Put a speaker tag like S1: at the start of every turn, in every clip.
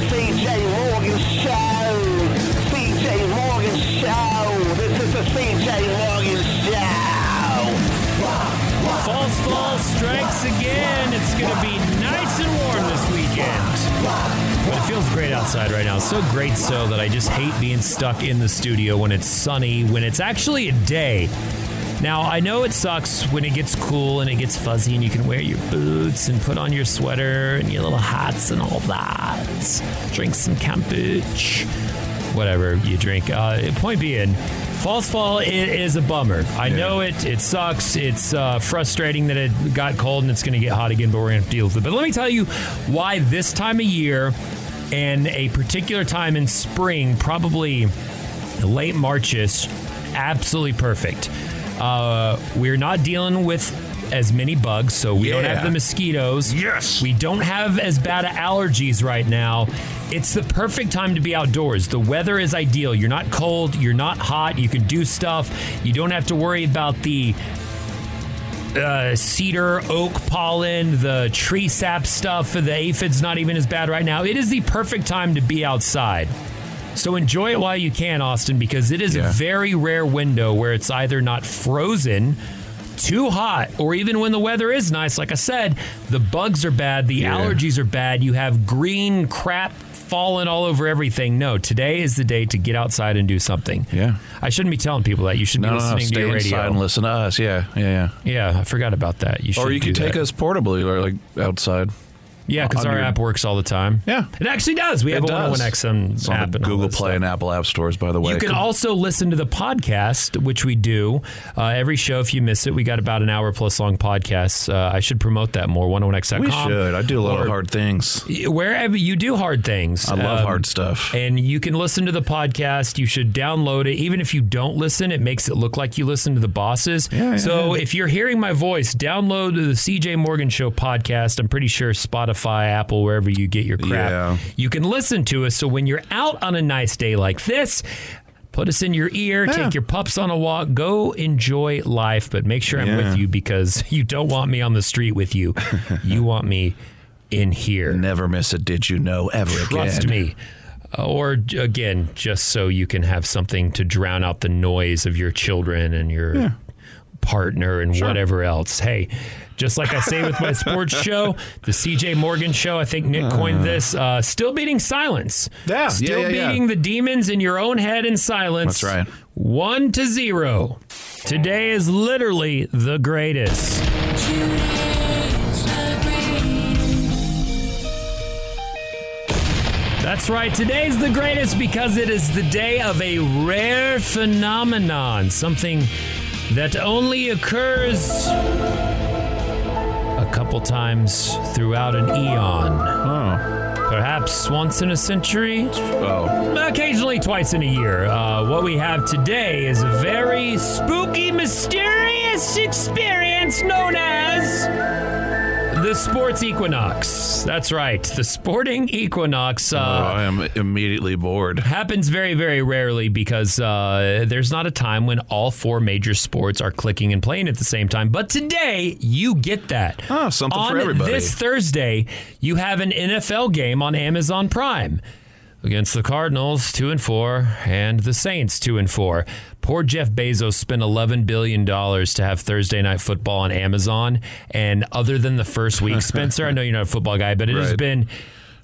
S1: the CJ Morgan Show. CJ Morgan Show. This is the CJ Morgan Show.
S2: False Fall strikes again. It's going to be nice and warm this weekend. But it feels great outside right now. So great so that I just hate being stuck in the studio when it's sunny, when it's actually a day. Now, I know it sucks when it gets cool and it gets fuzzy and you can wear your boots and put on your sweater and your little hats and all that. Drink some kombucha, whatever you drink. Uh, point being, False Fall i- is a bummer. I know it. It sucks. It's uh, frustrating that it got cold and it's going to get hot again, but we're going to have to deal with it. But let me tell you why this time of year and a particular time in spring, probably late March, is absolutely perfect. Uh, we're not dealing with as many bugs, so we don't have the mosquitoes.
S3: Yes.
S2: We don't have as bad of allergies right now. It's the perfect time to be outdoors. The weather is ideal. You're not cold, you're not hot, you can do stuff. You don't have to worry about the uh, cedar, oak pollen, the tree sap stuff. The aphid's not even as bad right now. It is the perfect time to be outside. So enjoy it while you can, Austin, because it is a very rare window where it's either not frozen, too hot, or even when the weather is nice. Like I said, the bugs are bad, the
S3: Yeah.
S2: allergies are bad. You have green crap falling all over everything. No, today is the day to get outside and do something.
S3: Yeah.
S2: I shouldn't be telling people that. You should
S3: No,
S2: be
S3: no, no.
S2: listening to
S3: Stay
S2: your radio.
S3: and listen to us. Yeah, yeah, yeah.
S2: Yeah, I forgot about that. You should
S3: Or you can take us portably, or like outside.
S2: Yeah, because our
S3: your-
S2: app works all the time.
S3: Yeah.
S2: It actually does. We have
S3: It
S2: a
S3: does.
S2: 101XM
S3: It's on
S2: app
S3: the Google Play
S2: stuff.
S3: and Apple App stores, by the way.
S2: You can also listen to the podcast, which we do uh, every show. If you miss it, we got about an hour plus long podcast. Uh, I should promote that more. 101x.com.
S3: We should. I do a lot
S2: or
S3: of hard things.
S2: Wherever you do hard things.
S3: I love
S2: Um,
S3: hard stuff.
S2: And you can listen to the podcast. You should download it. Even if you don't listen, it makes it look like you listen to the bosses.
S3: Yeah, yeah,
S2: so
S3: yeah.
S2: if you're hearing my voice, download the CJ Morgan Show podcast. I'm pretty sure Spotify, Apple, wherever you get your crap.
S3: Yeah.
S2: You can listen to us. So when you're out on a nice day like this, put us in your ear,
S3: Yeah.
S2: take your pups on a walk, go enjoy life, but make sure I'm
S3: Yeah.
S2: with you because you don't want me on the street with you. you want me in here.
S3: Never miss a Did You Know ever
S2: Trust
S3: again.
S2: me. Uh, or again, just so you can have something to drown out the noise of your children and your partner and whatever else. Hey, just like I say with my sports show, the CJ Morgan show, I think Nick coined this, uh, still beating silence.
S3: Yeah, yeah,
S2: Still
S3: yeah, yeah.
S2: beating the demons in your own head in silence.
S3: That's right.
S2: One to zero. Today is literally the greatest. That's right. Today's the greatest because it is the day of a rare phenomenon, something that only occurs a couple times throughout an eon.
S3: Oh.
S2: Perhaps once in a century,
S3: Oh.
S2: occasionally twice in a year. Uh, what we have today is a very spooky, mysterious experience known as the sports equinox. That's right, the sporting equinox. Uh,
S3: Oh, I am immediately bored.
S2: happens very, very rarely because uh, there's not a time when all four major sports are clicking and playing at the same time. But today, you get that.
S3: Oh, something
S2: on
S3: for everybody.
S2: This Thursday, you have an NFL game on Amazon Prime against the Cardinals, two and four, and the Saints, two and four. Poor Jeff Bezos spent $11 billion to have Thursday night football on Amazon. And other than the first week, Spencer, I know you're not a football guy, but it has been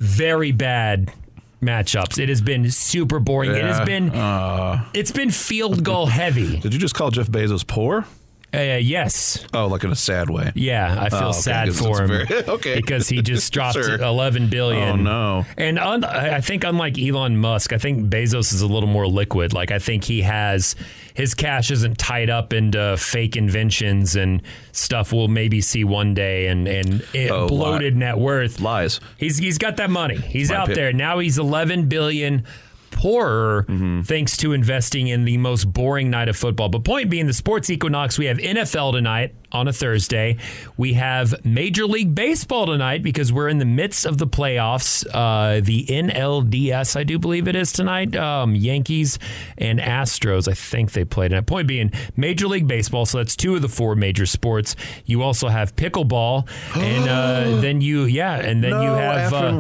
S2: very bad matchups. It has been super boring. It has been
S3: uh,
S2: it's been field goal heavy.
S3: did you just call Jeff Bezos poor?
S2: Uh, yes.
S3: Oh, like in a sad way.
S2: Yeah, I feel
S3: Oh, okay,
S2: sad for him
S3: very- okay.
S2: because he just dropped
S3: Sure.
S2: 11 billion.
S3: Oh, no.
S2: And un- I think unlike Elon Musk, I think Bezos is a little more liquid. Like I think he has his cash isn't tied up into fake inventions and stuff we'll maybe see one day and and it,
S3: Oh,
S2: bloated
S3: li-
S2: net worth.
S3: Lies.
S2: He's he's got that money. He's
S3: my
S2: out there now. He's 11 billion. Poorer thanks to investing in the most boring night of football. But point being, the sports equinox, we have NFL tonight on a Thursday. We have Major League Baseball tonight because we're in the midst of the playoffs. Uh, the NLDS, I do believe it is tonight. Um, Yankees and Astros, I think they played tonight. Point being, Major League Baseball. So that's two of the four major sports. You also have pickleball, and uh, then you, yeah, and then you have uh,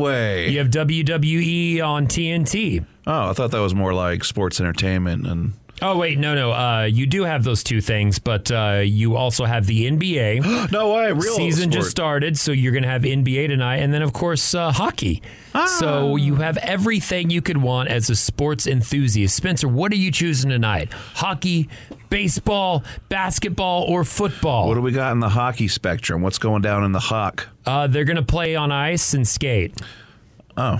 S2: you have WWE on TNT.
S3: Oh, I thought that was more like sports entertainment and
S2: Oh wait, no, no. Uh, you do have those two things, but uh, you also have the NBA.
S3: no way. Real
S2: season
S3: sport.
S2: just started, so you're going to have NBA tonight, and then of course uh, hockey. So you have everything you could want as a sports enthusiast. Spencer, what are you choosing tonight? Hockey, baseball, basketball, or football?
S3: What do we got in the hockey spectrum? What's going down in the hawk?
S2: uh, they're going to play on ice and skate.
S3: Oh,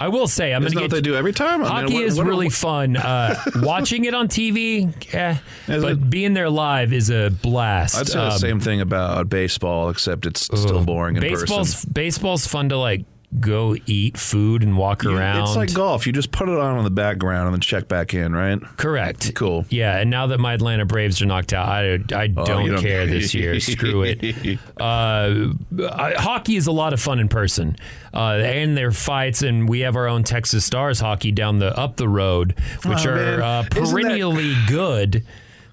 S2: I will say, I'm going to get
S3: what they do every time? I mean,
S2: Hockey
S3: what-
S2: is
S3: what-
S2: really
S3: what-
S2: fun. Uh, watching it on TV, eh, but
S3: it?
S2: being there live is a blast.
S3: I'd say the
S2: Um,
S3: same thing about baseball, except it's still boring in
S2: baseball's
S3: person.
S2: baseball's fun to like go eat food and walk
S3: You-
S2: around.
S3: It's like golf. You just put it on in the background and then check back in, right?
S2: Correct.
S3: Cool.
S2: Yeah, and now that my Atlanta Braves are knocked out, I, I don't,
S3: Oh, don't-
S2: care this year. Screw it. Uh, I, hockey is a lot of fun in person, uh, and their fights, and we have our own Texas Stars hockey down the up the road, which
S3: Oh,
S2: are uh,
S3: Isn't that-
S2: perennially good.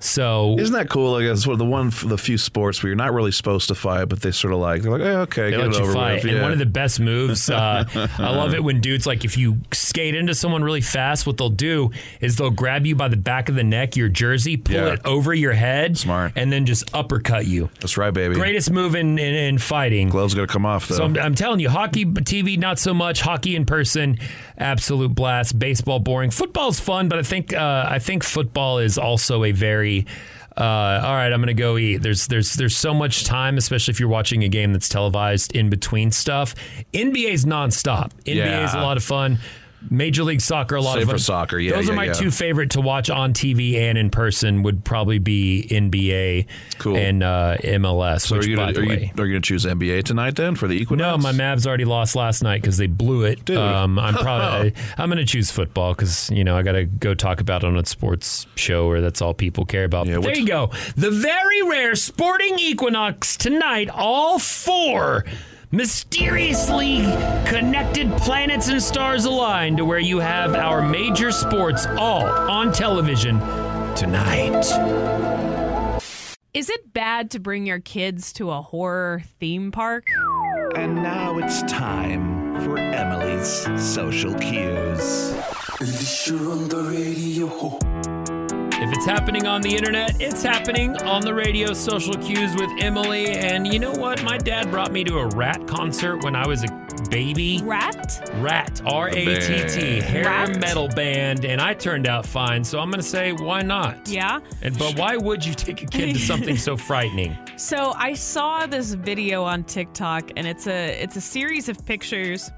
S2: So
S3: Isn't that cool? I guess one of the one the few sports where you're not really supposed to fight, but they sort of like they're like, hey, okay,
S2: They
S3: get
S2: let
S3: it
S2: you
S3: over
S2: fight.
S3: with.
S2: And
S3: Yeah.
S2: one of the best moves, uh, I love it when dudes, like, if you skate into someone really fast, what they'll do is they'll grab you by the back of the neck, your jersey, pull
S3: Yeah.
S2: it over your head,
S3: Smart.
S2: and then just uppercut you.
S3: That's right, baby.
S2: Greatest move in, in, in fighting.
S3: Gloves gonna come off though.
S2: So I'm, I'm telling you, hockey TV not so much. Hockey in person, absolute blast. Baseball boring. Football's fun, but I think uh, I think football is also a very uh, all right. I'm gonna go eat. There's there's there's so much time, especially if you're watching a game that's televised in between stuff. NBA's nonstop. NBA is a lot of fun. Major League Soccer, a lot
S3: Same
S2: of fun.
S3: soccer, yeah,
S2: those are my
S3: yeah.
S2: two favorite to watch on TV and in person. Would probably be NBA
S3: Cool.
S2: and uh, MLS.
S3: So
S2: which,
S3: are you gonna, are you, are you gonna choose NBA tonight then for the Equinox?
S2: no, my Mavs already lost last night because they blew it.
S3: Dude.
S2: Um, I'm probably I'm going to choose football because you know I got to go talk about it on a sports show where that's all people care about.
S3: Yeah,
S2: there you go. The very rare sporting equinox tonight. All four mysteriously connected planets and stars align to where you have our major sports all on television tonight.
S4: Is it bad to bring your kids to a horror theme park?
S5: And now it's time for Emily's social cues.
S2: If it's happening on the internet, it's happening on the radio. Social cues with Emily. And you know what? My dad brought me to a Ratt concert when I was a baby.
S4: Rat?
S2: Ratt, R A T T, hair
S4: Ratt?
S2: metal band, and I turned out fine. So I'm going to say, why not?
S4: Yeah.
S2: And but why would you take a kid to something so frightening?
S4: So I saw this video on TikTok and it's a it's a series of pictures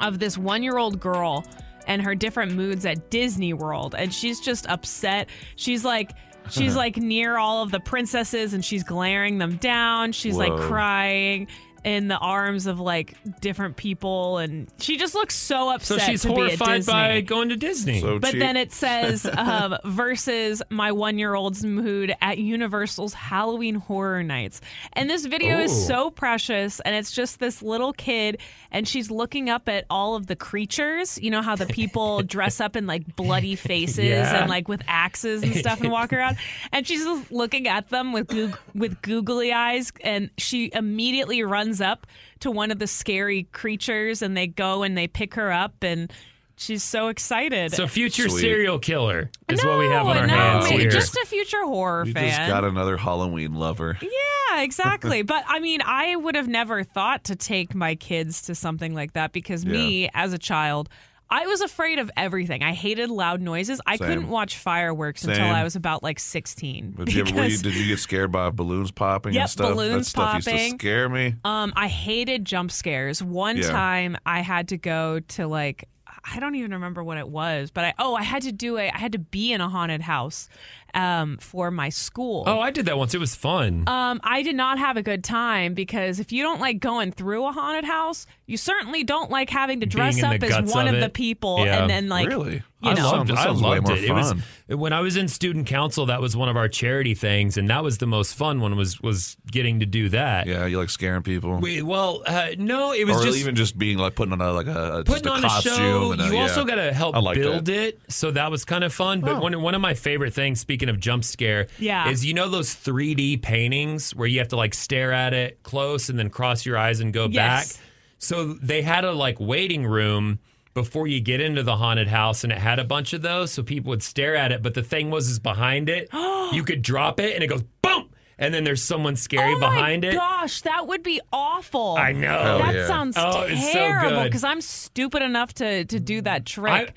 S4: of this 1-year-old girl and her different moods at Disney World and she's just upset. She's like she's like near all of the princesses and she's glaring them down. She's like crying in the arms of like different people and she just looks so upset.
S2: So
S4: upset
S2: she's
S4: to be at
S2: horrified
S4: Disney.
S2: by going to Disney.
S3: So
S4: But
S3: cheap.
S4: then it says um, versus my one year old's mood at Universal's Halloween Horror Nights. And this video
S2: Ooh.
S4: is so precious. And it's just this little kid, and she's looking up at all of the creatures. You know how the people dress up in like bloody faces
S2: Yeah.
S4: and like with axes and stuff and walk around. And she's just looking at them with, goog- with googly eyes. And she immediately runs up to one of the scary creatures, and they go and they pick her up. And she's so excited.
S2: so future
S3: Sweet.
S2: serial killer is what we have on
S4: No,
S2: our
S4: no,
S2: hands
S4: maybe
S2: here.
S4: Just a future horror
S3: you
S4: fan.
S3: just got another Halloween lover.
S4: yeah, exactly. but I mean, I would have never thought to take my kids to something like that because me, as a child, I was afraid of everything. I hated loud noises. I
S3: Same.
S4: couldn't watch fireworks until I was about like 16.
S3: Did you, ever, you, did you get scared by balloons popping
S4: Yep,
S3: and stuff?
S4: balloons
S3: that stuff used
S4: popping.
S3: to scare me.
S4: um, I hated jump scares. One
S3: Yeah.
S4: time I had to go to like I don't even remember what it was, but I oh I had to do a I had to be in a haunted house, um, for my school.
S2: Oh, I did that once. It was fun.
S4: Um, I did not have a good time because if you don't like going through a haunted house, you certainly don't like having to dress up as one
S2: of
S4: of, the people
S2: Yeah.
S4: and then like
S3: Really?
S4: you
S2: I
S4: know.
S2: loved,
S3: That
S2: I loved
S3: more
S2: it. It was when I was in student council. That was one of our charity things, and that was the most fun one. Was was getting to do that.
S3: Yeah, you like scaring people,
S2: We, well, uh, no, it was
S3: or
S2: just
S3: even just being like putting on a like a just
S2: putting
S3: a
S2: on
S3: costume.
S2: a show.
S3: and a-
S2: you
S3: yeah.
S2: also got to help build
S3: that.
S2: it, so that was kind of fun. But one one of my favorite things, speaking of jump scare,
S4: Yeah.
S2: is you know those 3D paintings where you have to like stare at it close and then cross your eyes and go
S4: Yes.
S2: back. So they had a like waiting room before you get into the haunted house and it had a bunch of those so people would stare at it but the thing was is behind it you could drop it and it goes boom and then there's someone scary
S4: oh
S2: behind
S4: my
S2: it
S4: gosh, that would be awful.
S2: I know
S3: Hell
S4: That
S3: yeah.
S4: sounds
S2: Oh, it's so
S4: terrible
S2: good.
S4: because I'm stupid enough to to do that trick.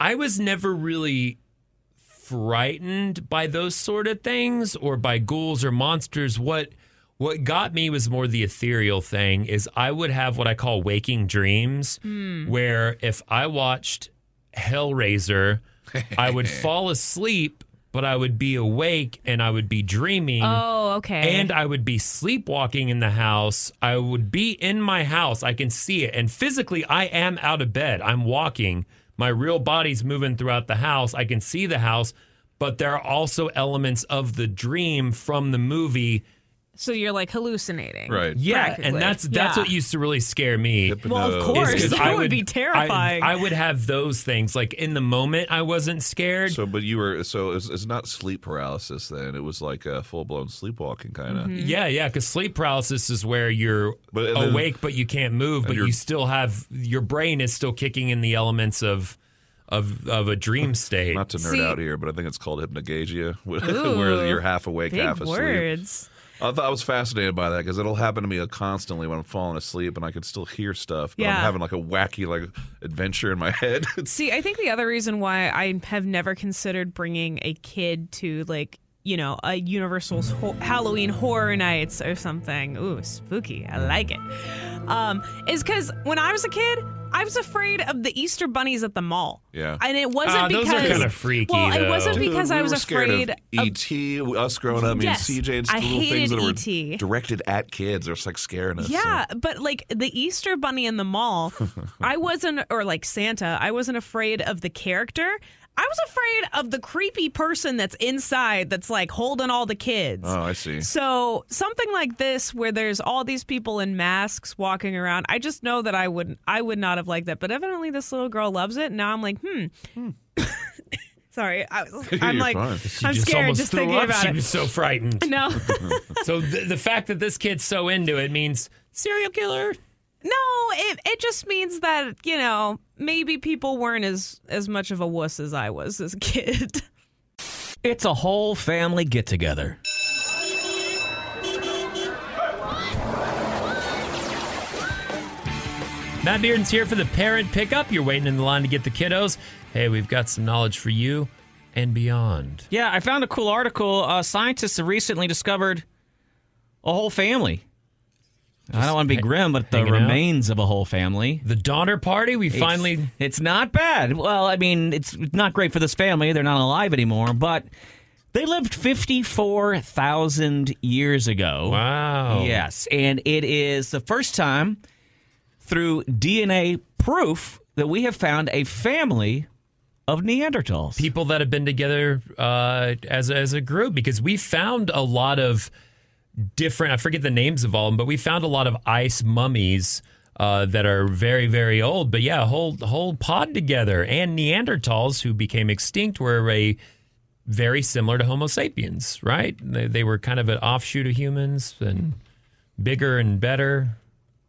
S2: I was never really frightened by those sort of things or by ghouls or monsters. What what got me was more the ethereal thing is I would have what I call waking dreams hmm. where if I watched Hellraiser, I would fall asleep, but I would be awake and I would be dreaming.
S4: oh, okay.
S2: And I would be sleepwalking in the house. I would be in my house. I can see it. And physically, I am out of bed. I'm walking. My real body's moving throughout the house. I can see the house, but there are also elements of the dream from the movie.
S4: So you're like hallucinating.
S3: Right.
S2: Yeah. And that's that's
S4: Yeah.
S2: what used to really scare me.
S4: Well, of course.
S2: is 'cause
S4: that
S2: I
S4: would be terrifying.
S2: I, I would have those things. Like in the moment, I wasn't scared.
S3: So, but you were so it's, it's not sleep paralysis. Then it was like a full blown sleepwalking kind of.
S4: Mm-hmm.
S2: Yeah, yeah, because sleep paralysis is where you're
S3: But- and then-
S2: awake but you can't move, but
S3: you're-
S2: you still have your brain is still kicking in the elements of of of a dream state.
S3: Not to nerd
S4: See-
S3: out here, but I think it's called hypnagogia, where
S4: Ooh,
S3: you're half awake,
S4: Big
S3: half asleep.
S4: words.
S3: I thought I was fascinated by that because it'll happen to me constantly when I'm falling asleep and I can still hear stuff, but
S4: Yeah.
S3: I'm having like a wacky like adventure in my head.
S4: See, I think the other reason why I have never considered bringing a kid to like you know a Universal's ho- Halloween Horror Nights or something. Ooh, spooky! I like it. Um, is because when I was a kid, I was afraid of the Easter bunnies at the mall.
S3: Yeah.
S4: and it wasn't
S2: Ah, those are
S4: because
S2: kinda freaky,
S4: Well, it
S2: though.
S4: wasn't
S3: Dude,
S4: because
S3: we
S4: I was
S3: were scared
S4: afraid
S3: of
S4: of
S3: ET. Us growing up, me
S4: Yes,
S3: and CJ, and
S4: I
S3: little things
S4: hated
S3: that were
S4: ET.
S3: directed at kids. They're just like scaring us.
S4: Yeah, but like the Easter bunny in the mall, I wasn't, or like Santa, I wasn't afraid of the character. I was afraid of the creepy person that's inside that's like holding all the kids.
S3: Oh, I see.
S4: So something like this, where there's all these people in masks walking around, I just know that I would I would not have liked that. But evidently, this little girl loves it. Now I'm like, hmm. Sorry, I was, I'm like.
S2: She
S4: I'm
S2: just
S4: scared just thinking
S2: up.
S4: about
S2: she
S4: it.
S2: was so frightened.
S4: No,
S2: so the, the fact that this kid's so into it means serial killer.
S4: No, it it just means that you know maybe people weren't as as much of a wuss as I was as a kid.
S6: It's a whole family get together.
S2: Matt Bearden's here for the parent pickup. You're waiting in the line to get the kiddos. Hey, we've got some knowledge for you and beyond.
S6: Yeah, I found a cool article. Uh, scientists have recently discovered a whole family. I don't want to be grim, but the
S2: hanging out?
S6: remains of a whole family.
S2: The Donner Party. We
S6: It's-
S2: finally.
S6: It's not bad. Well, I mean, it's not great for this family. They're not alive anymore, but they lived 54,000 years ago.
S2: Wow.
S6: Yes, and it is the first time through DNA proof that we have found a family of Neanderthals.
S2: people that have been together uh, as as a group because we found a lot of different. I forget the names of all of them, but we found a lot of ice mummies uh, that are very very old. But yeah, a whole whole pod together and Neanderthals who became extinct were a very similar to Homo sapiens, right? They, they were kind of an offshoot of humans and bigger and better,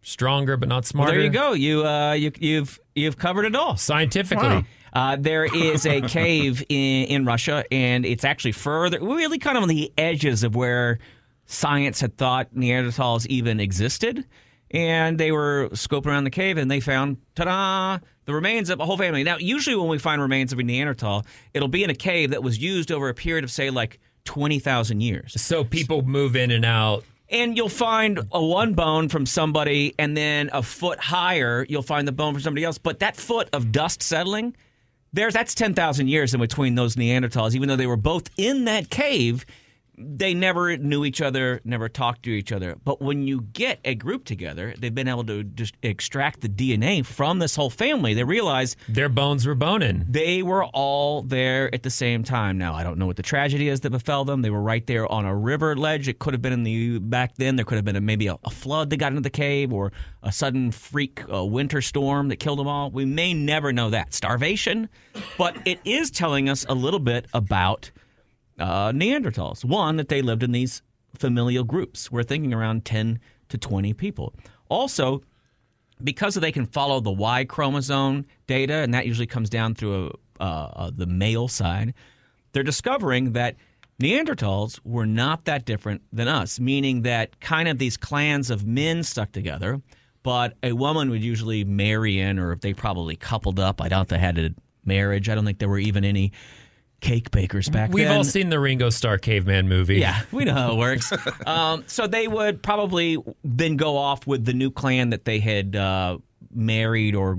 S2: stronger but not
S6: Well, there you go. You uh, you you've you've covered it all.
S2: Scientifically.
S6: Uh, there is a cave in, in Russia, and it's actually further, really kind of on the edges of where science had thought Neanderthals even existed. And they were scoping around the cave, and they found, ta-da, the remains of a whole family. Now, usually when we find remains of a Neanderthal, it'll be in a cave that was used over a period of, say, like 20,000 years.
S2: So people move in and out
S6: And you'll find a one bone from somebody, and then a foot higher, you'll find the bone from somebody else. But that foot of dust settling, there's that's 10,000 years in between those Neanderthals. Even though they were both in that cave, they never knew each other, never talked to each other. But when you get a group together, they've been able to just extract the DNA from this whole family. They realize
S2: Their bones were boning.
S6: they were all there at the same time. Now I don't know what the tragedy is that befell them. They were right there on a river ledge. It could have been in the back then. There could have been a, maybe a, a flood that got into the cave, or a sudden freak uh, winter storm that killed them all. We may never know that starvation, but it is telling us a little bit about uh, Neanderthals. One, that they lived in these familial groups. We're thinking around 10 to 20 people. Also, because they can follow the Y chromosome data, and that usually comes down through a, uh, uh, the male side, they're discovering that Neanderthals were not that different than us, meaning that kind of these clans of men stuck together, but a woman would usually marry in, or they probably coupled up. I doubt they had a marriage. I don't think there were even any cake bakers back
S2: We've
S6: then.
S2: all seen the Ringo Starr caveman movie.
S6: Yeah, we know how it works. um, so they would probably then go off with the new clan that they had uh, married or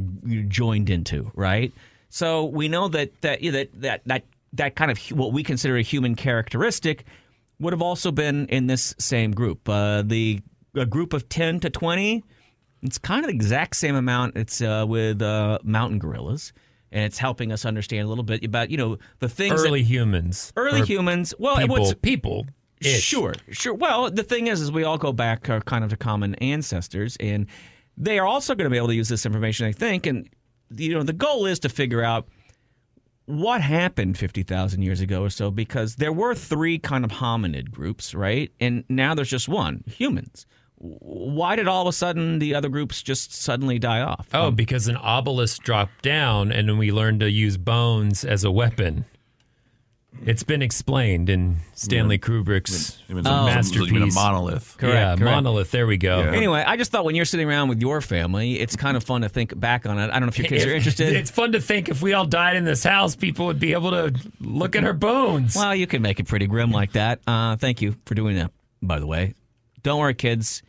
S6: joined into, right? So we know that that that that that, that kind of what we consider a human characteristic would have also been in this same group. Uh, the a group of ten to twenty. It's kind of the exact same amount. It's uh, with uh, mountain gorillas, and it's helping us understand a little bit about you know the things that-
S2: Early humans.
S6: early humans. Well,
S2: people.
S6: what's
S2: people.
S6: Sure, sure. Well, the thing is, is we all go back uh, kind of to common ancestors, and they are also going to be able to use this information, I think. And you know, the goal is to figure out what happened fifty thousand years ago or so, because there were three kind of hominid groups, right? And now there's just one, humans. Why did all of a sudden the other groups just suddenly die off?
S2: Oh, because an obelisk dropped down and then we learned to use bones as a weapon. It's been explained in Stanley Kubrick's
S3: You mean,
S6: Oh.
S3: some-
S2: masterpiece.
S3: you mean a monolith.
S6: Correct,
S2: yeah,
S6: correct.
S2: monolith. There we go.
S3: Yeah.
S6: Anyway, I just thought when you're sitting around with your family, it's kind of fun to think back on it. I don't know if your kids are interested.
S2: It's fun to think if we all died in this house, people would be able to look at our bones.
S6: Well, you can make it pretty grim like that. Uh, thank you for doing that, by the way. Don't worry, kids.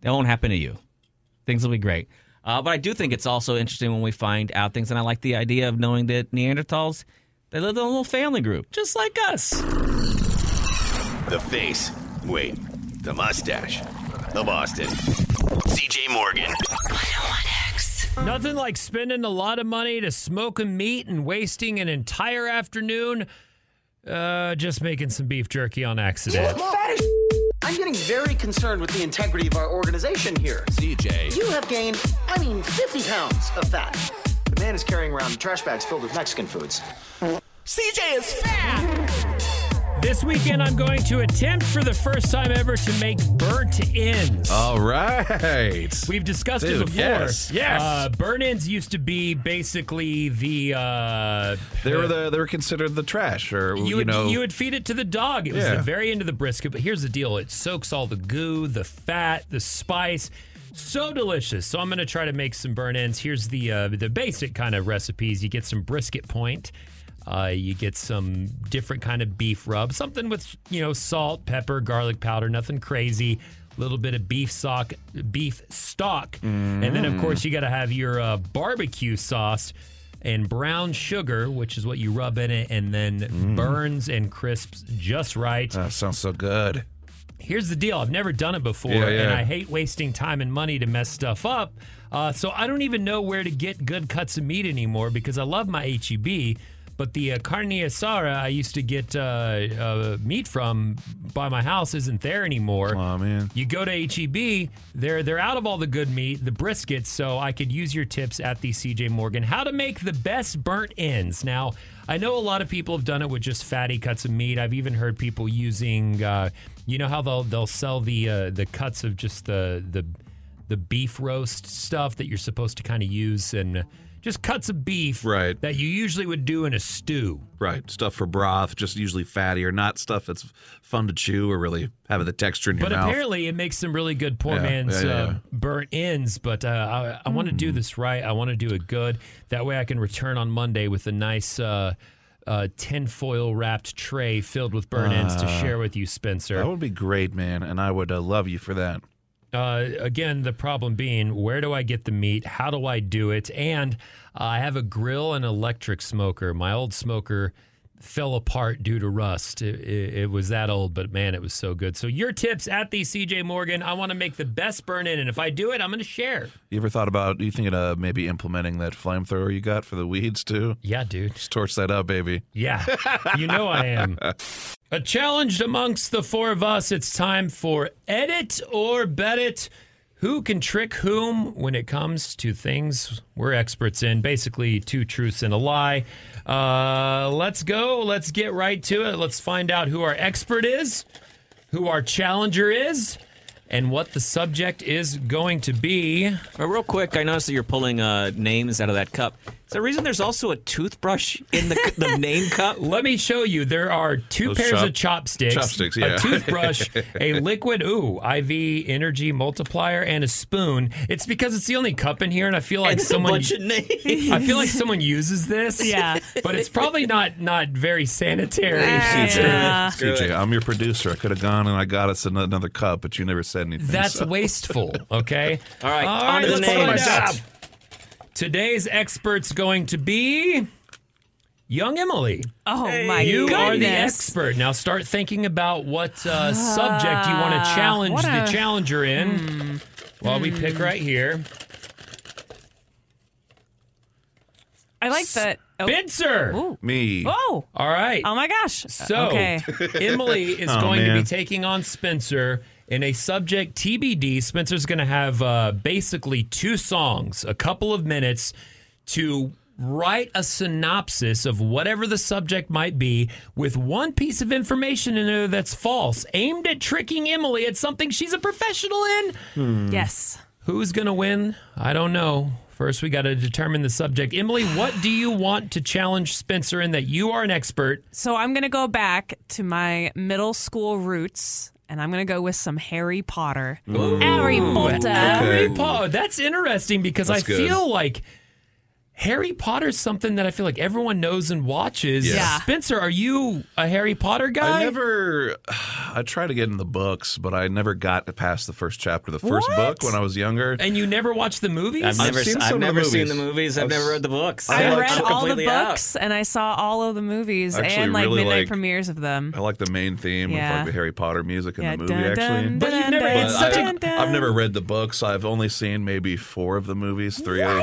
S6: That won't happen to you. Things will be great. Uh, but I do think it's also interesting when we find out things, and I like the idea of knowing that Neanderthals, they lived in a little family group, just like us.
S7: The face. Wait. The mustache. The Boston. CJ Morgan.
S2: Nothing like spending a lot of money to smoke a meat and wasting an entire afternoon uh, just making some beef jerky on accident.
S8: Fat as I'm getting very concerned with the integrity of our organization here.
S7: CJ.
S8: You have gained, I mean, 50 pounds of fat. The man is carrying around trash bags filled with Mexican foods.
S7: CJ is fat.
S2: This weekend, I'm going to attempt for the first time ever to make burnt ends.
S3: All right.
S2: We've discussed
S3: Dude,
S2: it before.
S3: yes, yes.
S2: Uh, burnt ends used to be basically the. Uh,
S3: They were the they were considered the trash, or
S2: you
S3: you,
S2: would,
S3: know,
S2: you would feed it to the dog. It was
S3: Yeah.
S2: the very end of the brisket. But here's the deal: it soaks all the goo, the fat, the spice. So delicious. So I'm going to try to make some burnt ends. Here's the uh, the basic kind of recipes. You get some brisket point. Uh, you get some different kind of beef rub, something with you know salt, pepper, garlic powder, nothing crazy. A little bit of beef stock, beef stock, and then of course you got to have your uh, barbecue sauce and brown sugar, which is what you rub in it, and then burns and crisps just right.
S3: that sounds so good.
S2: Here's the deal: I've never done it before,
S3: Yeah, yeah.
S2: and I hate wasting time and money to mess stuff up. Uh, so I don't even know where to get good cuts of meat anymore because I love my HEB. But the uh, carne asada I used to get uh, uh, meat from by my house isn't there anymore.
S3: Oh man.
S2: You go to HEB, they're they're out of all the good meat, the briskets. So I could use your tips at the CJ Morgan. How to make the best burnt ends. Now I know a lot of people have done it with just fatty cuts of meat. I've even heard people using, uh, you know how they'll they'll sell the uh, the cuts of just the the the beef roast stuff that you're supposed to kind of use and just cuts of beef
S3: Right.
S2: that you usually would do in a stew.
S3: Right, stuff for broth, just usually fatty or not stuff that's fun to chew or really having the texture in your
S2: But
S3: mouth.
S2: apparently, it makes some really good poor
S3: Yeah,
S2: man's
S3: yeah, yeah,
S2: uh, burnt ends. But uh, I, I want to do this right. I want to do it good. That way, I can return on Monday with a nice uh, uh, tinfoil wrapped tray filled with burnt ends to share with you, Spencer.
S3: that would be great, man, and I would uh, love you for that.
S2: Uh, again, the problem being, where do I get the meat? How do I do it? And uh, I have a grill and electric smoker. My old smoker fell apart due to rust. It, it, it was that old, but man, it was so good. So your tips at the CJ Morgan. I want to make the best burn in, and if I do it, I'm going to share.
S3: You ever thought about? You thinking of maybe implementing that flamethrower you got for the weeds too?
S2: Yeah, dude.
S3: Just torch that up, baby.
S2: Yeah, you know I am. A challenge amongst the four of us. It's time for Edit or Bet It. Who can trick whom when it comes to things we're experts in? Basically, two truths and a lie. Uh, let's go. Let's get right to it. Let's find out who our expert is, who our challenger is, and what the subject is going to be.
S6: Real quick, I noticed that you're pulling uh, names out of that cup. Is there a reason there's also a toothbrush in the, the name cup?
S2: Let me show you. There are two
S3: Those
S2: pairs
S3: chop-
S2: of chopsticks,
S3: chopsticks, yeah.
S2: a toothbrush, a liquid ooh IV energy multiplier, and a spoon. It's because it's the only cup in here, and I feel like
S6: And
S2: someone.
S6: a bunch of names.
S2: I feel like someone uses this.
S4: Yeah.
S2: but it's probably not not very sanitary.
S4: Yeah.
S3: CJ, I'm your producer. I could have gone and I got us another cup, but you never said anything.
S2: That's
S3: so.
S2: wasteful. Okay.
S6: All right,
S2: All
S6: on to the
S2: let's find out. Today's expert's going to be young Emily.
S4: Oh my
S2: You
S4: goodness.
S2: are the expert. Now start thinking about what uh, subject you want to challenge
S4: what
S2: the
S4: a-
S2: challenger in. While we pick right here.
S4: I like that. Oh.
S2: Spencer.
S4: Ooh.
S3: me.
S4: Oh.
S2: All right.
S4: Oh my gosh.
S2: So
S4: okay.
S2: Emily is
S3: Oh,
S2: going to be taking on Spencer in a subject TBD. Spencer's going to have uh, basically two songs, a couple of minutes to write a synopsis of whatever the subject might be with one piece of information in there that's false, aimed at tricking Emily at something she's a professional in.
S4: Yes.
S2: Who's going to win? I don't know. First, we got to determine the subject. Emily, what do you want to challenge Spencer in that you are an expert?
S4: So I'm going to go back to my middle school roots and I'm going to go with some Harry Potter. Harry Potter.
S2: Harry Potter. That's interesting because
S3: That's
S2: I
S3: good.
S2: feel like Harry Potter's something that I feel like everyone knows and watches.
S3: Yeah.
S4: Yeah.
S2: Spencer, are you a Harry Potter guy?
S3: I never. I tried to get in the books, but I never got past the first chapter of the first
S4: What?
S3: book when I was younger.
S2: and you never watched the movies?
S6: I've
S3: I've
S6: never,
S3: seen
S6: I've
S3: some of the
S6: never seen
S3: movies.
S6: the movies. I've
S3: I've
S6: never read the books.
S3: I
S4: I
S3: like-
S4: read
S3: I'm
S4: all the
S6: completely out.
S4: books and I saw all of the movies
S3: actually
S4: and like
S3: really
S4: midnight
S3: like-
S4: premieres of them.
S3: I like the main theme
S4: Yeah.
S3: of like the Harry Potter music in
S4: Yeah,
S3: the movie.
S4: dun,
S3: actually,
S4: dun,
S2: But you've never-
S4: dun,
S2: it's
S3: But
S2: such a-
S4: dun, dun.
S3: I, have never read the books. I've only seen maybe four of the movies. Three. of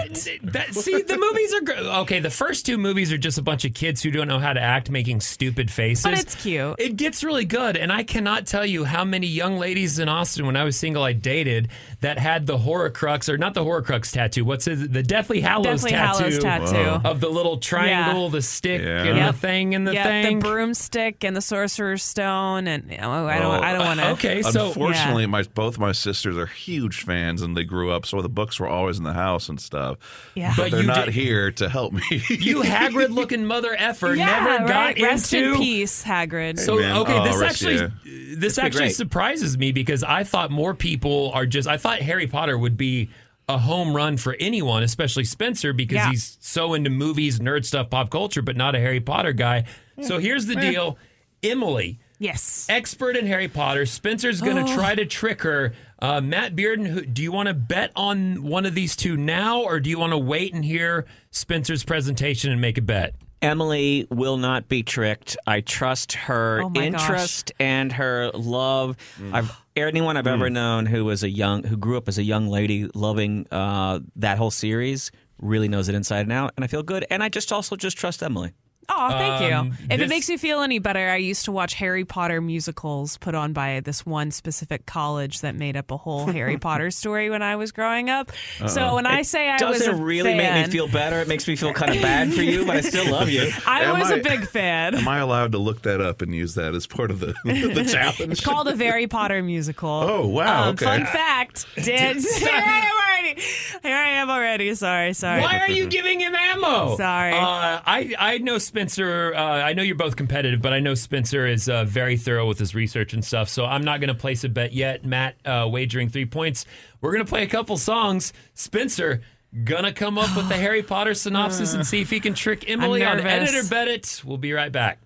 S2: That, see, the movies are good. Okay, the first two movies are just a bunch of kids who don't know how to act making stupid faces.
S4: But it's cute.
S2: It gets really good. And I cannot tell you how many young ladies in Austin when I was single I dated that had the Horcrux, or not the Horcrux tattoo, what's it? The Deathly Hallows
S4: Deathly
S2: tattoo.
S4: Hallows tattoo.
S2: Of the little triangle, the stick,
S3: Yeah.
S2: and
S4: Yep.
S2: the thing, and the
S4: yeah,
S2: thing.
S4: the broomstick and the sorcerer's stone, and oh, I don't,
S3: Oh,
S4: I don't want to.
S2: Uh, okay, so
S3: Unfortunately, my both my sisters are huge fans, and they grew up. So the books were always in the house and stuff.
S4: Yeah.
S2: But
S3: They're
S2: you
S3: not
S2: did-
S3: here to help me.
S2: you Hagrid looking mother effer
S4: yeah,
S2: never got.
S4: Rest
S2: into
S4: in peace, Hagrid.
S2: So
S3: man.
S2: okay,
S3: Oh,
S2: this actually
S3: yeah.
S2: this actually
S6: great.
S2: surprises me because I thought more people are just I thought Harry Potter would be a home run for anyone, especially Spencer, because
S4: Yeah.
S2: he's so into movies, nerd stuff, pop culture, but not a Harry Potter guy. So here's the deal. Emily,
S4: yes.
S2: expert in Harry Potter. Spencer's going to oh. try to trick her. Uh, Matt Bearden, who, do you want to bet on one of these two now, or do you want to wait and hear Spencer's presentation and make a bet?
S6: Emily will not be tricked. I trust her
S4: Oh my gosh.
S6: interest and her love.
S3: Mm.
S6: I've anyone I've ever known who was a young who grew up as a young lady loving uh, that whole series really knows it inside and out, and I feel good. And I just also just trust Emily.
S4: Oh, thank
S2: Um,
S4: you. If
S2: this-
S4: it makes you feel any better, I used to watch Harry Potter musicals put on by this one specific college that made up a whole Harry Potter story when I was growing up. So when I say I was
S6: Doesn't
S4: a
S6: really make me feel better. It makes me feel kind of bad for you, but I still love you.
S4: I
S3: Am
S4: was a
S3: I-
S4: big fan.
S3: Am I allowed to look that up and use that as part of the the challenge?
S4: It's called a Harry Potter musical.
S3: Oh, wow,
S4: Um,
S3: okay.
S4: Fun fact. Did here I am already. Here I am already. Sorry, sorry.
S2: Why are you giving him ammo?
S4: Sorry.
S2: Uh, I I know Spencer. Uh, I know you're both competitive, but I know Spencer is uh, very thorough with his research and stuff. So I'm not going to place a bet yet. Matt uh, wagering three points. We're going to play a couple songs. Spencer gonna come up with the Harry Potter synopsis and see if he can trick Emily on edit or bet it. We'll be right back.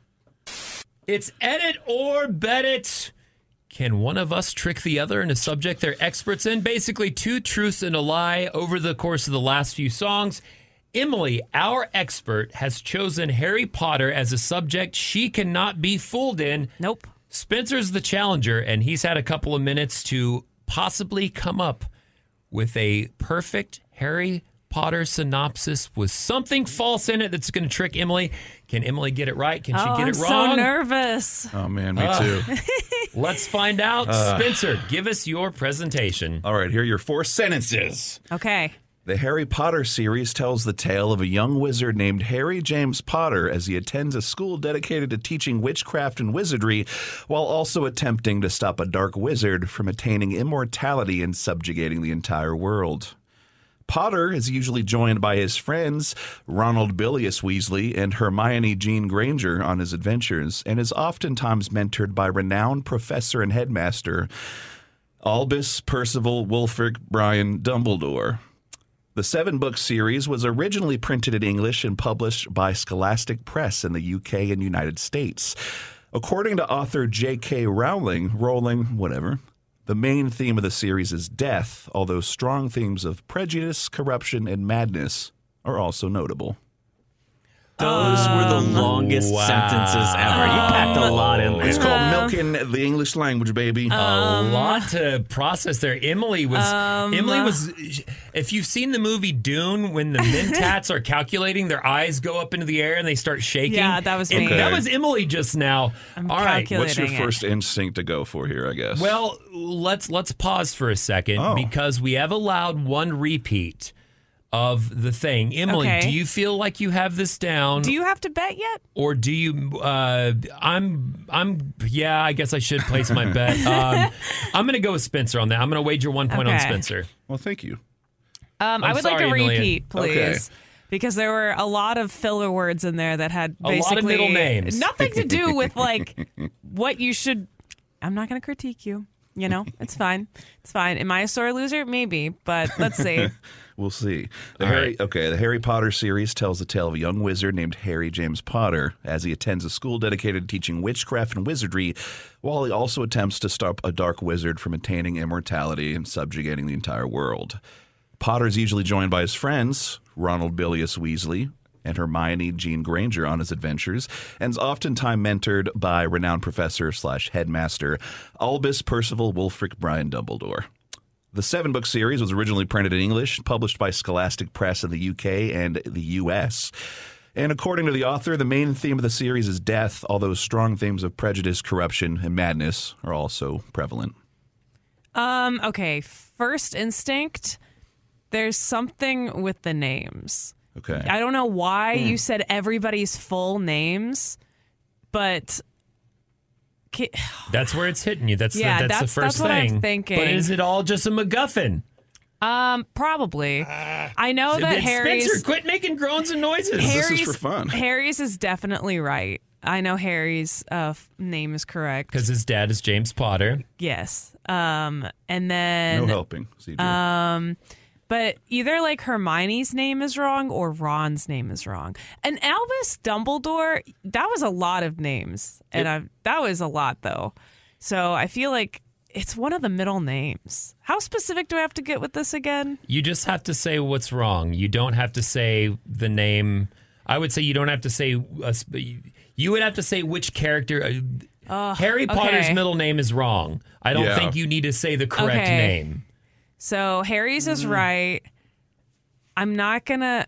S2: It's edit or bet it. Can one of us trick the other in a subject they're experts in? Basically, two truths and a lie over the course of the last few songs. Emily, our expert, has chosen Harry Potter as a subject she cannot be fooled in.
S4: Nope.
S2: Spencer's the challenger, and he's had a couple of minutes to possibly come up with a perfect Harry Potter synopsis with something false in it that's going to trick Emily. Can Emily get it right? Can she
S4: oh,
S2: get it wrong?
S4: I'm
S2: it
S4: so nervous.
S3: Oh man, me uh, too.
S2: Let's find out. Uh. Spencer, give us your presentation.
S3: All right, here are your four sentences.
S4: Okay.
S3: The Harry Potter series tells the tale of a young wizard named Harry James Potter as he attends a school dedicated to teaching witchcraft and wizardry while also attempting to stop a dark wizard from attaining immortality and subjugating the entire world. Potter is usually joined by his friends Ronald Bilius Weasley and Hermione Jean Granger on his adventures, and is oftentimes mentored by renowned professor and headmaster Albus Percival Wulfric Brian Dumbledore. The seven book series was originally printed in English and published by Scholastic Press in the UK and United States. According to author J.K. Rowling, Rowling, whatever, the main theme of the series is death, although strong themes of prejudice, corruption, and madness are also notable.
S6: Those were the um, longest
S2: wow.
S6: sentences ever. You packed a um, lot in there.
S3: It's called milking the English language, baby.
S2: a um, lot to process there. Emily was Emily was if you've seen the movie Dune when the Mentats are calculating, their eyes go up into the air and they start shaking.
S4: Yeah, that was
S2: And
S4: me.
S2: That was Emily just now.
S4: I'm
S2: All right.
S3: What's your
S4: it.
S3: first instinct to go for here, I guess?
S2: Well, let's let's pause for a second
S3: Oh.
S2: because we have allowed one repeat of the thing. Emily,
S4: Okay.
S2: do you feel like you have this down?
S4: Do you have to bet yet?
S2: or do you uh i'm i'm yeah i guess i should place my bet um i'm gonna go with spencer on that i'm gonna wager one point on spencer
S3: well, thank you.
S4: Um, I
S2: I'm
S4: would like
S2: sorry,
S4: a
S2: Amelia.
S4: repeat, please.
S3: Okay.
S4: Because there were a lot of filler words in there that had
S2: A lot of
S4: basically
S2: middle names.
S4: nothing to do with like what you should. I'm not going to critique you. You know, it's fine. It's fine. Am I a sore loser? Maybe, but let's see.
S3: We'll see. The Harry,
S2: right.
S3: okay, the Harry Potter series tells the tale of a young wizard named Harry James Potter as he attends a school dedicated to teaching witchcraft and wizardry, while he also attempts to stop a dark wizard from attaining immortality and subjugating the entire world. Potter is usually joined by his friends, Ronald Bilius Weasley and Hermione Jean Granger on his adventures, and is oftentimes mentored by renowned professor slash headmaster Albus Percival Wulfric Brian Dumbledore. The seven book series was originally printed in English, published by Scholastic Press in the UK and the US. And according to the author, the main theme of the series is death, although strong themes of prejudice, corruption, and madness are also prevalent.
S4: Um, okay, first instinct. There's something with the names.
S3: Okay.
S4: I don't know why
S2: Hmm.
S4: you said everybody's full names, but
S2: that's where it's hitting you that's
S4: Yeah,
S2: the, that's,
S4: that's-
S2: the first
S4: that's what I'm
S2: thing
S4: thinking.
S2: but is it all just a macguffin
S4: um, probably. I know that Harry's
S2: spencer quit making groans and noises
S4: Harry's
S3: for fun.
S4: Harry's is definitely right. I know Harry's uh, name is correct.
S2: because his dad is james potter
S4: Yes. Um, and then No
S3: helping. CJ.
S4: um, but either like Hermione's name is wrong or Ron's name is wrong. And Albus Dumbledore, that was a lot of names, and I, that was a lot though. So I feel like it's one of the middle names. How specific do I have to get with this again?
S2: You just have to say what's wrong. You don't have to say the name. I would say you don't have to say. A, you would have to say which character. Uh, Harry Potter's
S4: okay.
S2: middle name is wrong. I don't
S3: Yeah.
S2: think you need to say the correct
S4: Okay.
S2: name.
S4: So Harry's
S2: Mm.
S4: is right. I'm not gonna.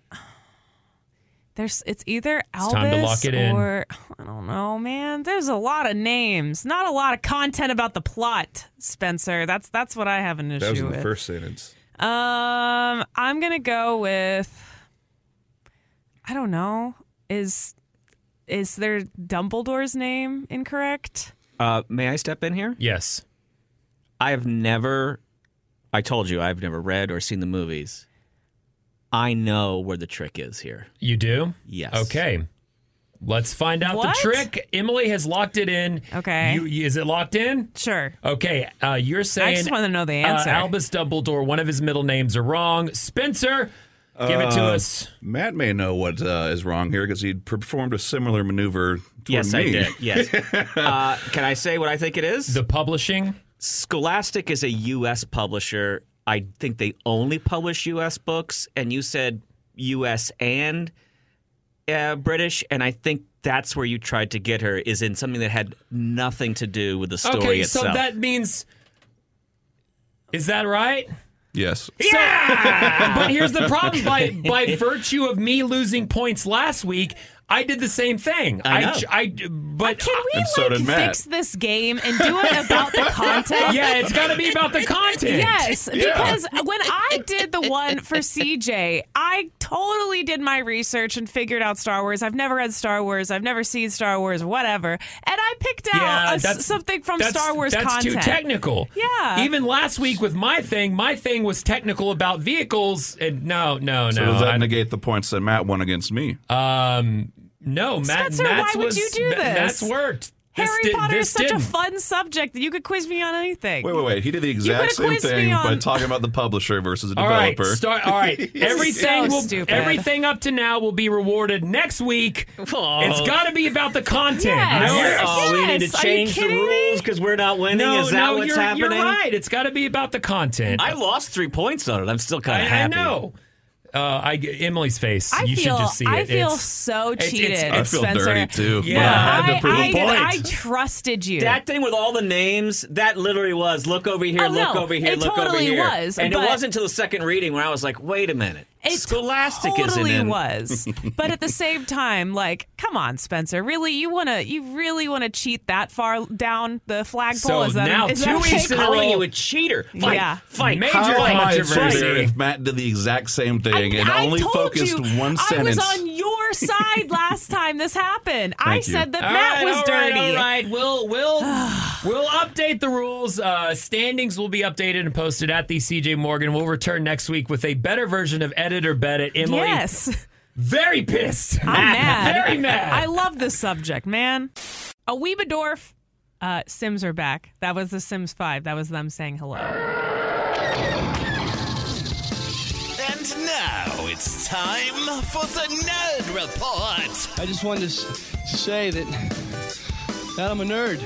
S4: There's. It's either Albus
S2: time to lock it in.
S4: or I don't know, man. There's a lot of names, not a lot of content about the plot. Spencer, that's that's what I have an issue with.
S3: that was in
S4: with.
S3: the first sentence.
S4: Um, I'm gonna go with. I don't know. Is is there Dumbledore's name incorrect?
S6: Uh, may I step in here?
S2: Yes.
S6: I have never, I told you, I've never read or seen the movies. I know where the trick is here.
S2: You do?
S6: Yes.
S2: Okay. Let's find out
S4: What?
S2: the trick. Emily has locked it in.
S4: Okay.
S2: You, is it locked in?
S4: Sure.
S2: Okay. Uh, you're saying.
S4: I just want to know the
S2: uh,
S4: answer.
S2: Albus Dumbledore, one of his middle names are wrong. Spencer, Give it to
S3: Uh,
S2: us.
S3: Matt may know what uh, is wrong here because he performed a similar maneuver. Toward
S6: Yes, I did. Yes. uh, can I say what I think it is?
S2: The publishing.
S6: Scholastic is a U.S. publisher. I think they only publish U.S. books, and you said U.S. and uh, British, and I think that's where you tried to get her is in something that had nothing to do with the story
S2: okay,
S6: itself.
S2: so that means. Is that right?
S3: Yes.
S2: Yeah. but here's the problem: by by virtue of me losing points last week, I did the same thing.
S6: I know.
S2: I, but
S4: Can we
S3: And so
S4: like
S3: did Matt.
S4: fix this game and do it about the content?
S2: yeah, it's got to be about the content.
S4: Yes, because when I did the one for CJ, I totally did my research and figured out Star Wars. I've never read Star Wars. I've never seen Star Wars, whatever. And I picked out
S2: Yeah,
S4: a s-
S2: that's-
S4: something from
S2: that's-
S4: Star Wars
S2: that's
S4: content.
S2: too technical.
S4: Yeah.
S2: Even last week with my thing, my thing was technical about vehicles. And no, no,
S3: So
S2: no.
S3: does that
S2: I-
S3: negate the points that Matt won against me?
S2: um, no, Matt.
S4: Spencer,
S2: Matt's
S4: why would
S2: was,
S4: you do this?
S2: Matt's worked. This
S4: Harry
S2: did-
S4: Potter
S2: this
S4: is such
S2: didn't.
S4: a fun subject that you could quiz me on anything.
S3: Wait, wait, wait. He did the exact same
S4: quizzed me
S3: thing by talking about the publisher versus the
S2: All right,
S3: developer.
S2: start. All right, everything
S4: so
S2: will,
S4: stupid.
S2: everything up to now will be rewarded next week.
S6: Oh.
S2: It's got to be about the content.
S4: Yes.
S2: No,
S4: Yes.
S6: Oh, we need
S4: Yes.
S6: to
S4: Are you
S6: change the
S4: kidding me?
S6: rules because we're not winning.
S2: no,
S6: is that
S2: no,
S6: what's
S2: you're,
S6: happening?
S2: you're right. It's got to be about the content.
S6: I lost three points on it. I'm still kind
S2: I,
S6: of
S2: I
S6: happy.
S2: know. Uh, I Emily's face.
S4: I
S2: you
S4: feel
S2: should just see it.
S4: I feel
S2: It's-
S4: so
S2: it's-
S4: cheated,
S2: it's-
S3: I feel
S4: Spencer.
S3: dirty too.
S2: Yeah.
S3: but I had to
S4: I,
S3: prove
S4: I,
S3: a point.
S4: I trusted you.
S6: That thing with all the names, that literally was look over here,
S4: Oh,
S6: look
S4: no,
S6: over here,
S4: it
S6: look over
S4: totally
S6: here.
S4: was,
S6: and it wasn't until the second reading where I was like, wait a minute.
S4: It
S6: Scholastic
S4: totally
S6: isn't in.
S4: was, but at the same time, like, come on, Spencer, really, you wanna, you really wanna cheat that far down the flagpole?
S2: So
S4: is that,
S2: now
S4: is
S2: two
S4: that
S2: weeks in a
S6: Calling
S2: row-
S6: you a cheater. Fight,
S4: Yeah.
S6: fight,
S2: Major
S3: How
S6: fight.
S2: controversy.
S3: if Matt did the exact same thing and
S4: I
S3: only focused
S4: you,
S3: one
S4: I
S3: sentence?
S4: Was on your side last time this happened. I
S3: you.
S4: said that
S2: All
S4: Matt
S2: right,
S4: was
S2: all right,
S4: dirty.
S2: all right. We'll we'll we'll update the rules. Uh, standings will be updated and posted at the CJ Morgan. We'll return next week with a better version of Edit or Bet It. Emily,
S4: Yes,
S2: very pissed.
S4: I'm mad.
S2: Very mad.
S4: I love this subject, man. A Weebadorf. Uh, Sims are back. That was the Sims 5. That was them saying hello.
S7: Time for the Nerd Report.
S9: I just wanted to, s- to say that, that I'm a nerd.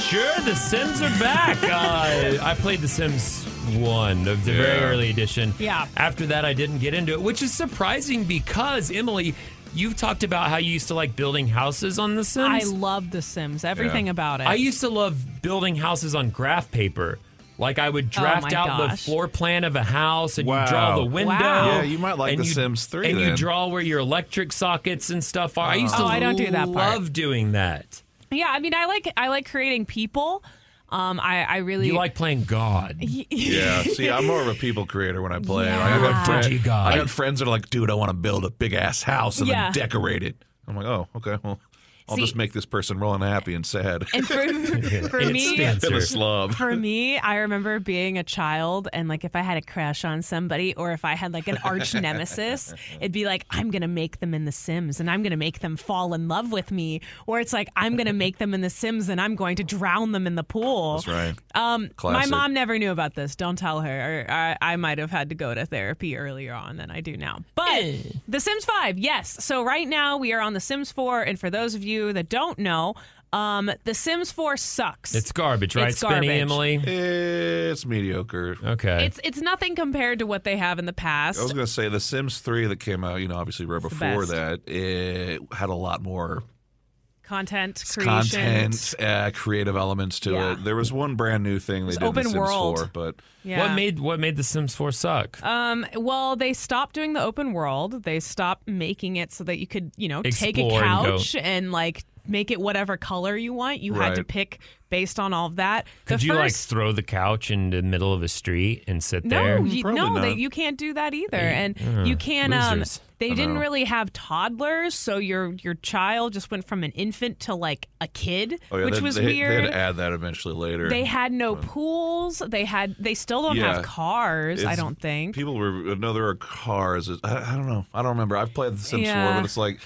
S2: Sure, The Sims are back. Uh, I played The Sims 1, the, the very early edition.
S4: Yeah.
S2: After that, I didn't get into it, which is surprising because, Emily, you've talked about how you used to like building houses on The Sims.
S4: I love The Sims. Everything about it.
S2: I used to love building houses on graph paper. Like I would
S4: Oh,
S2: draft
S4: my
S2: out the floor plan of a house, and
S3: Wow.
S2: you draw the window.
S4: Wow.
S3: Yeah, you might like
S2: and
S3: The
S2: you-
S3: Sims 3
S2: And you draw where your electric sockets and stuff are. I used to
S4: Oh, I don't do that part.
S2: love doing that.
S4: yeah, I mean, I like I like creating people. Um, I I really
S2: You like playing God.
S3: Yeah, see, I'm more of a people creator when I play.
S4: Yeah.
S3: Like, I, got
S2: Fuji
S3: friend-
S2: God.
S3: I got friends that are like, dude, I want to build a big ass house and
S4: Yeah.
S3: then decorate it. I'm like, oh, okay, well, I'll
S4: See-
S3: just make this person real unhappy and sad.
S4: And for, for me,
S2: Spencer.
S3: In a slob.
S4: for me, I remember being a child and like if I had a crush on somebody or if I had like an arch nemesis, it'd be like I'm gonna make them in The Sims and I'm gonna make them fall in love with me, or it's like I'm gonna make them in The Sims and I'm going to drown them in the pool.
S3: That's right.
S4: Um, my mom never knew about this. Don't tell her. I, I might have had to go to therapy earlier on than I do now. But The Sims 5, yes. So right now we are on The Sims 4, and for those of you that don't know, um, The Sims 4 sucks.
S2: It's garbage, right,
S4: It's
S2: Spinny,
S4: garbage.
S2: Emily?
S3: It's mediocre.
S2: Okay.
S4: It's it's nothing compared to what they have in the past.
S3: I was going to say The Sims 3 that came out, you know, obviously right before
S4: best.
S3: that, it had a lot more
S4: Content creation.
S3: content, uh, creative elements to
S4: Yeah.
S3: it. There was one brand new thing they
S4: It's
S3: did in
S4: open
S3: The Sims
S4: world.
S3: 4, but
S4: Yeah.
S2: What made what made The Sims 4 suck?
S4: Um, well, they stopped doing the open world. They stopped making it so that you could, you know, take a
S2: Explore and go-
S4: couch and, like make it whatever color you want. You had to
S3: Right.
S4: pick based on all of that.
S2: Could
S4: the
S2: you like
S4: first,
S2: throw the couch in the middle of a street and sit
S4: No,
S2: there?
S4: you,
S3: Probably
S4: no, they, you can't do that either. And you can. Um,
S2: losers.
S4: They didn't
S3: know.
S4: really have toddlers, so your your child just went from an infant to like a kid,
S3: oh, yeah,
S4: which
S3: they,
S4: was
S3: they,
S4: weird.
S3: They had to add that eventually later.
S4: They had no pools. They had. They still don't
S3: Yeah.
S4: have cars. I don't think.
S3: People were uh, no, there are cars. I, I don't know. I don't remember. I've played The Sims
S4: Yeah.
S3: 4, but it's like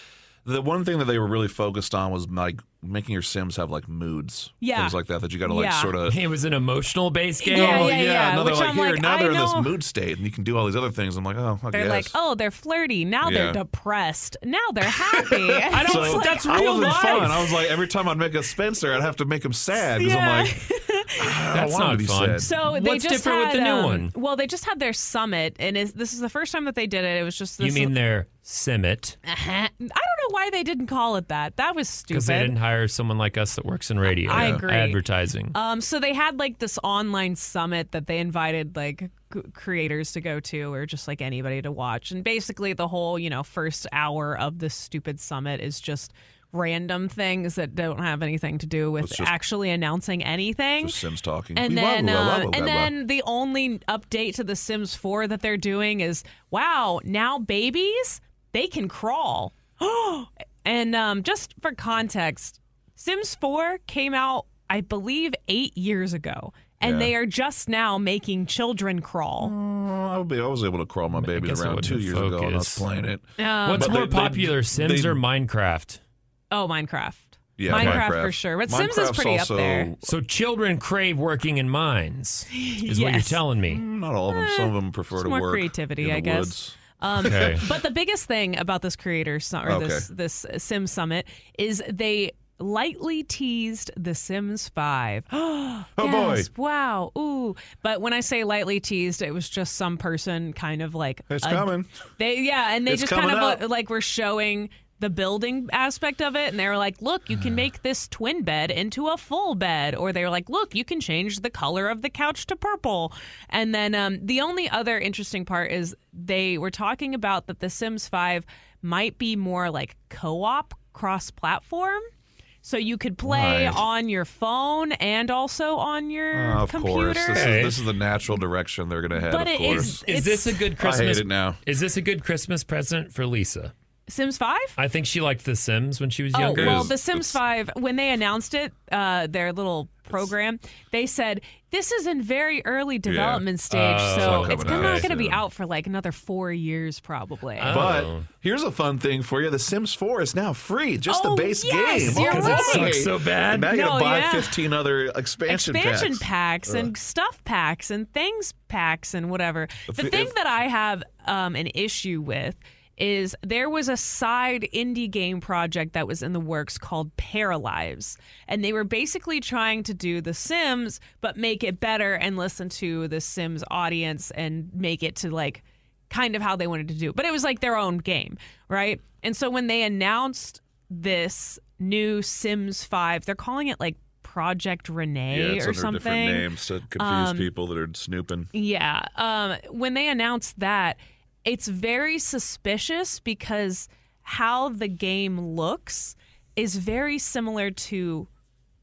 S3: the one thing that they were really focused on was like making your Sims have like moods,
S4: Yeah.
S3: things like that that you got to like
S4: Yeah.
S3: sort of.
S2: It was an emotional based game.
S4: Yeah,
S3: oh
S4: yeah, yeah,
S3: Now they're
S4: which
S3: like
S4: I'm
S3: here.
S4: like,
S3: now
S4: I
S3: they're in this mood state, and you can do all these other things. I'm like, oh, I
S4: They're
S3: guess.
S4: like, oh, they're flirty. Now
S3: Yeah.
S4: they're depressed. Now they're happy.
S2: I don't.
S3: So
S2: that's
S3: I wasn't
S2: life.
S3: fun. I was like, every time I'd make a Spencer, I'd have to make him sad because
S4: Yeah.
S3: I'm like, I
S2: That's
S3: don't want him
S2: not
S3: to be
S2: fun.
S3: sad.
S4: So they
S2: What's
S4: just
S2: different with
S4: had,
S2: the new
S4: um,
S2: one?
S4: Well, they just had their summit, and is, this is the first time that they did it. It was just this.
S2: you mean their summit?
S4: Uh-huh. I don't know why they didn't call it that. That was stupid.
S2: because they didn't hire someone like us that works in radio.
S4: I agree.
S2: Advertising.
S4: Um, so they had like this online summit that they invited like c- creators to go to, or just like anybody to watch. And basically, the whole you know first hour of this stupid summit is just random things that don't have anything to do with
S3: just-
S4: actually announcing anything.
S3: Just Sims talking.
S4: And
S3: Wee
S4: then, uh,
S3: wah, wah,
S4: and
S3: wah.
S4: then the only update to The Sims 4 that they're doing is, wow, now babies they can crawl. and um, just for context, Sims 4 came out, I believe, eight years ago, and
S3: Yeah.
S4: they are just now making children crawl.
S3: Oh, I, would be, I was able to crawl my baby around two years ago, and I was playing it.
S4: Um,
S2: What's
S3: but
S2: more
S3: they- they-
S2: popular, Sims
S3: they-
S2: or Minecraft?
S4: Oh, Minecraft.
S3: Yeah,
S4: Minecraft,
S3: Minecraft.
S4: for sure, but Sims is
S3: Minecraft's
S4: pretty
S3: also-
S4: up there.
S2: So children crave working in mines, is what you're
S4: Yes.
S2: telling me.
S3: Not all of them. Some of them prefer
S4: it's
S3: to
S4: more
S3: work
S4: creativity,
S3: in the
S4: I guess.
S3: woods.
S4: Um,
S2: Okay.
S4: But the biggest thing about this creator su- or this
S3: Okay.
S4: this Sim Summit is they lightly teased The Sims 5. oh
S3: boy.
S4: Wow. Ooh. But when I say lightly teased, it was just some person kind of like
S3: It's
S4: a-
S3: coming.
S4: They yeah, and they
S3: It's
S4: just kind
S3: coming
S4: of
S3: up.
S4: uh, like were showing the building aspect of it and they were like, "Look, you can make this twin bed into a full bed." Or they were like, "Look, you can change the color of the couch to purple." And then um, the only other interesting part is they were talking about that The Sims 5 might be more like co-op cross-platform. So you could play
S3: Right.
S4: on your phone and also on your
S3: Uh, of
S4: computer.
S3: course, this
S2: Hey.
S3: is, this is the natural direction they're going to head.
S4: But
S3: of
S4: it
S3: course.
S4: is-
S2: Is this a good Christmas?
S3: I hate it now.
S2: Is this a good Christmas present for Lisa?
S4: Sims 5?
S2: I think she liked The Sims when she was younger.
S4: Oh
S2: younger.
S4: well. The Sims Five when they announced it, uh, their little program, they said this is in very early development stage,
S2: Oh,
S4: so
S3: it's
S4: it's
S3: coming
S4: not
S3: out
S4: going to be out for like another four years probably.
S2: Oh.
S3: But here's a fun thing for you: The Sims 4 is now free, just
S4: Oh,
S3: the base
S4: yes,
S3: game.
S4: you're
S2: Because it
S4: right.
S2: sucks so bad.
S3: And now you got
S4: No,
S3: to buy
S4: yeah.
S3: 15 other expansion,
S4: Expansion
S3: packs.
S4: packs, and stuff packs and things packs and whatever.
S3: If-
S4: the thing
S3: if-
S4: that I have um, an issue with is there was a side indie game project that was in the works called Paralives. And they were basically trying to do The Sims, but make it better and listen to the Sims audience and make it to like kind of how they wanted to do. But it was like their own game, right? And so when they announced this new Sims 5, they're calling it like Project Rene
S3: Yeah, it's
S4: or something.
S3: different names to confuse people that are snooping.
S4: Yeah. Um, when they announced that, it's very suspicious because how the game looks is very similar to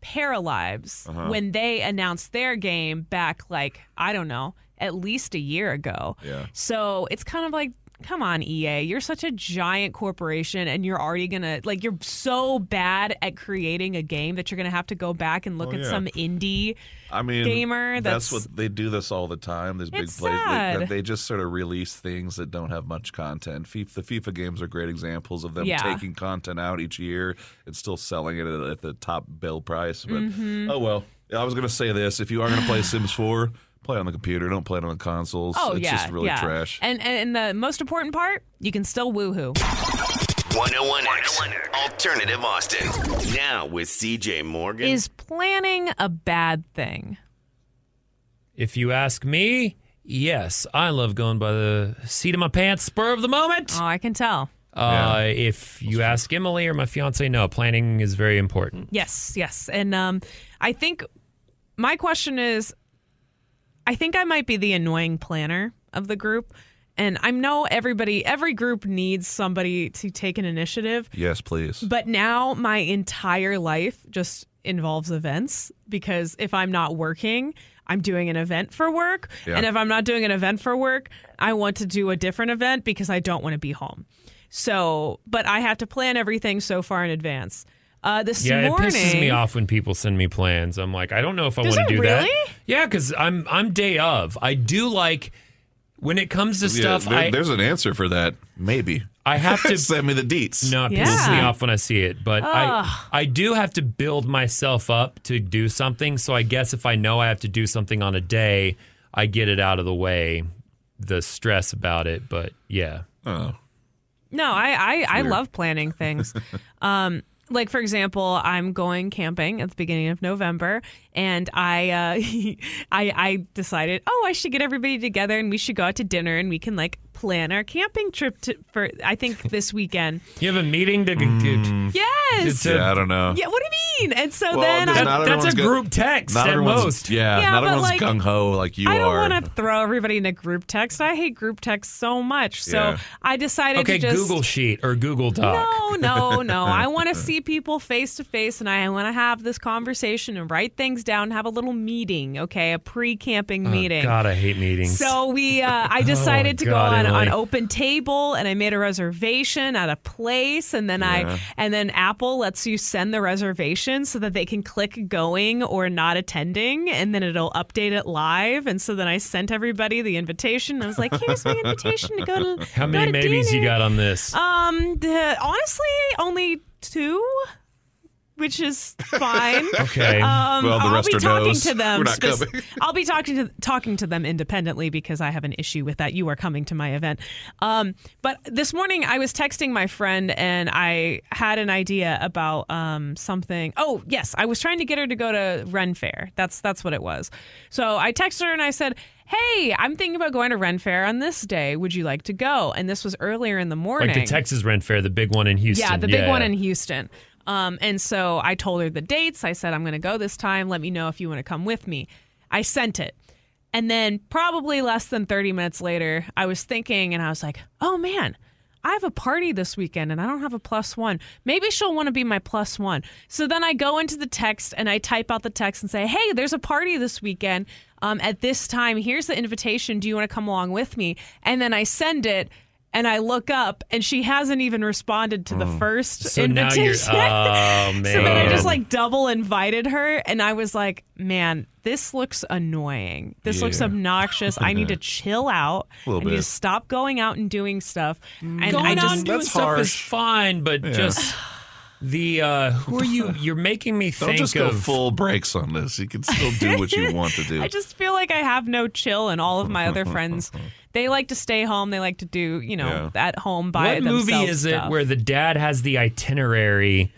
S4: Paralives
S3: Uh-huh.
S4: when they announced their game back, like, I don't know, at least a year ago.
S3: Yeah.
S4: So it's kind of like, come on, EA, you're such a giant corporation and you're already going to, like, you're so bad at creating a game that you're going to have to go back and look
S3: Oh,
S4: at
S3: yeah.
S4: some indie.
S3: I mean,
S4: gamer
S3: That's,
S4: that's-
S3: what they do. This all the time. These big plays. They, they just sort of release things that don't have much content. FIFA, the FIFA games are great examples of them
S4: Yeah.
S3: taking content out each year and still selling it at, the top bill price. But
S4: Mm-hmm.
S3: oh well. I was going to say this: if you are going to play Sims 4, play on the computer. Don't play it on the consoles.
S4: Oh
S3: it's
S4: yeah,
S3: just really
S4: yeah.
S3: trash.
S4: And and the most important part, you can still woohoo.
S7: 101X Alternative Austin. Now with CJ Morgan.
S4: Is planning a bad thing?
S2: If you ask me, yes, I love going by the seat of my pants, spur of the moment.
S4: Oh, I can tell.
S2: Uh, if you ask Emily or my fiance, no, planning is very important.
S4: Yes, yes. And um, I think my question is, I think I might be the annoying planner of the group. And I know everybody, every group needs somebody to take an initiative.
S3: yes, please.
S4: But now my entire life just involves events because if I'm not working, I'm doing an event for work.
S3: Yeah.
S4: And if I'm not doing an event for work, I want to do a different event because I don't want to be home. So, but I have to plan everything so far in advance. Uh, this
S2: Yeah,
S4: morning,
S2: it pisses me off when people send me plans. I'm like, I don't know if I want to
S4: it
S2: do that. Yeah, because I'm I'm day of. I do like when it comes to
S3: Yeah,
S2: stuff.
S3: there-
S2: I
S3: there's an answer for that. Maybe.
S2: I have to
S3: Send me the deets.
S2: No, it
S4: Yeah.
S2: pisses me off when I see it. But
S4: Ugh.
S2: I I do have to build myself up to do something. So I guess if I know I have to do something on a day, I get it out of the way, the stress about it. But yeah.
S3: Oh.
S4: No, I I, I love planning things. um, like for example, I'm going camping at the beginning of November, and I uh, I I decided, oh, I should get everybody together and we should go out to dinner and we can like plan our camping trip to, for I think this weekend.
S2: You have a meeting to. to
S4: Yes.
S2: To-
S3: Yeah, I don't know.
S4: Yeah, what do you mean? And so
S3: Well,
S4: then
S3: there's
S4: I,
S3: not
S2: that's a
S3: everyone's go-
S2: group text
S3: Not
S2: at
S3: everyone's,
S2: most.
S3: Yeah,
S4: Yeah,
S3: not
S4: but,
S3: everyone's
S4: like,
S3: gung ho like you
S4: I don't want to throw everybody in a group text. I hate group text so much. So
S3: Yeah.
S4: I decided
S2: Okay,
S4: to just
S2: Google Sheet or Google Doc.
S4: No, no, no. I want to see people face to face and I want to have this conversation and write things down, have a little meeting, okay? A pre-camping meeting.
S2: Oh, God, I hate meetings.
S4: So we uh, I decided to go on, on OpenTable and I made a reservation at a place and then
S3: Yeah.
S4: I and then Apple lets you send the reservation so that they can click going or not attending and then it'll update it live and so then I sent everybody the invitation. I was like, "Here's my invitation to go to
S2: How
S4: go
S2: many
S4: to
S2: maybes you got on this?
S4: Um, the, honestly, only two, which is fine.
S2: okay.
S4: Um,
S3: Well, the
S4: I'll
S3: rest
S4: be
S3: are
S4: talking
S3: no's.
S4: to them.
S3: We're not coming.
S4: I'll be talking to talking to them independently because I have an issue with that. You are coming to my event. Um, but this morning I was texting my friend and I had an idea about um something. Oh yes, I was trying to get her to go to Ren Fair. That's that's what it was. So I texted her and I said. Hey, I'm thinking about going to Ren Fair on this day. Would you like to go? And this was earlier in the morning.
S2: like the Texas Ren Fair, the big one in Houston.
S4: Yeah, the big one in Houston. Um, and so I told her the dates. I said, I'm going to go this time. Let me know if you want to come with me. I sent it. And then probably less than 30 minutes later, I was thinking and I was like, oh man, I have a party this weekend and I don't have a plus one. Maybe she'll want to be my plus one. So then I go into the text and I type out the text and say, hey, there's a party this weekend um, at this time. Here's the invitation. Do you want to come along with me? And then I send it. And I look up, and she hasn't even responded to the first
S2: So now
S4: invitation.
S2: you're. Oh man.
S4: So then I just like double invited her, and I was like, "Man, this looks annoying. This looks obnoxious. I need to chill out. I
S3: Little
S4: need to stop going out and doing stuff." And
S2: Going
S4: I
S2: out
S4: just
S2: and doing
S3: That's
S2: stuff is fine, but just the uh who are you? You're making me think.
S3: Don't just go
S2: of
S3: full brakes on this. You can still do what you want to do.
S4: I just feel like I have no chill, and all of my other friends, they like to stay home. They like to do, you know, at home by
S2: what movie
S4: themselves
S2: is it where the dad has the itinerary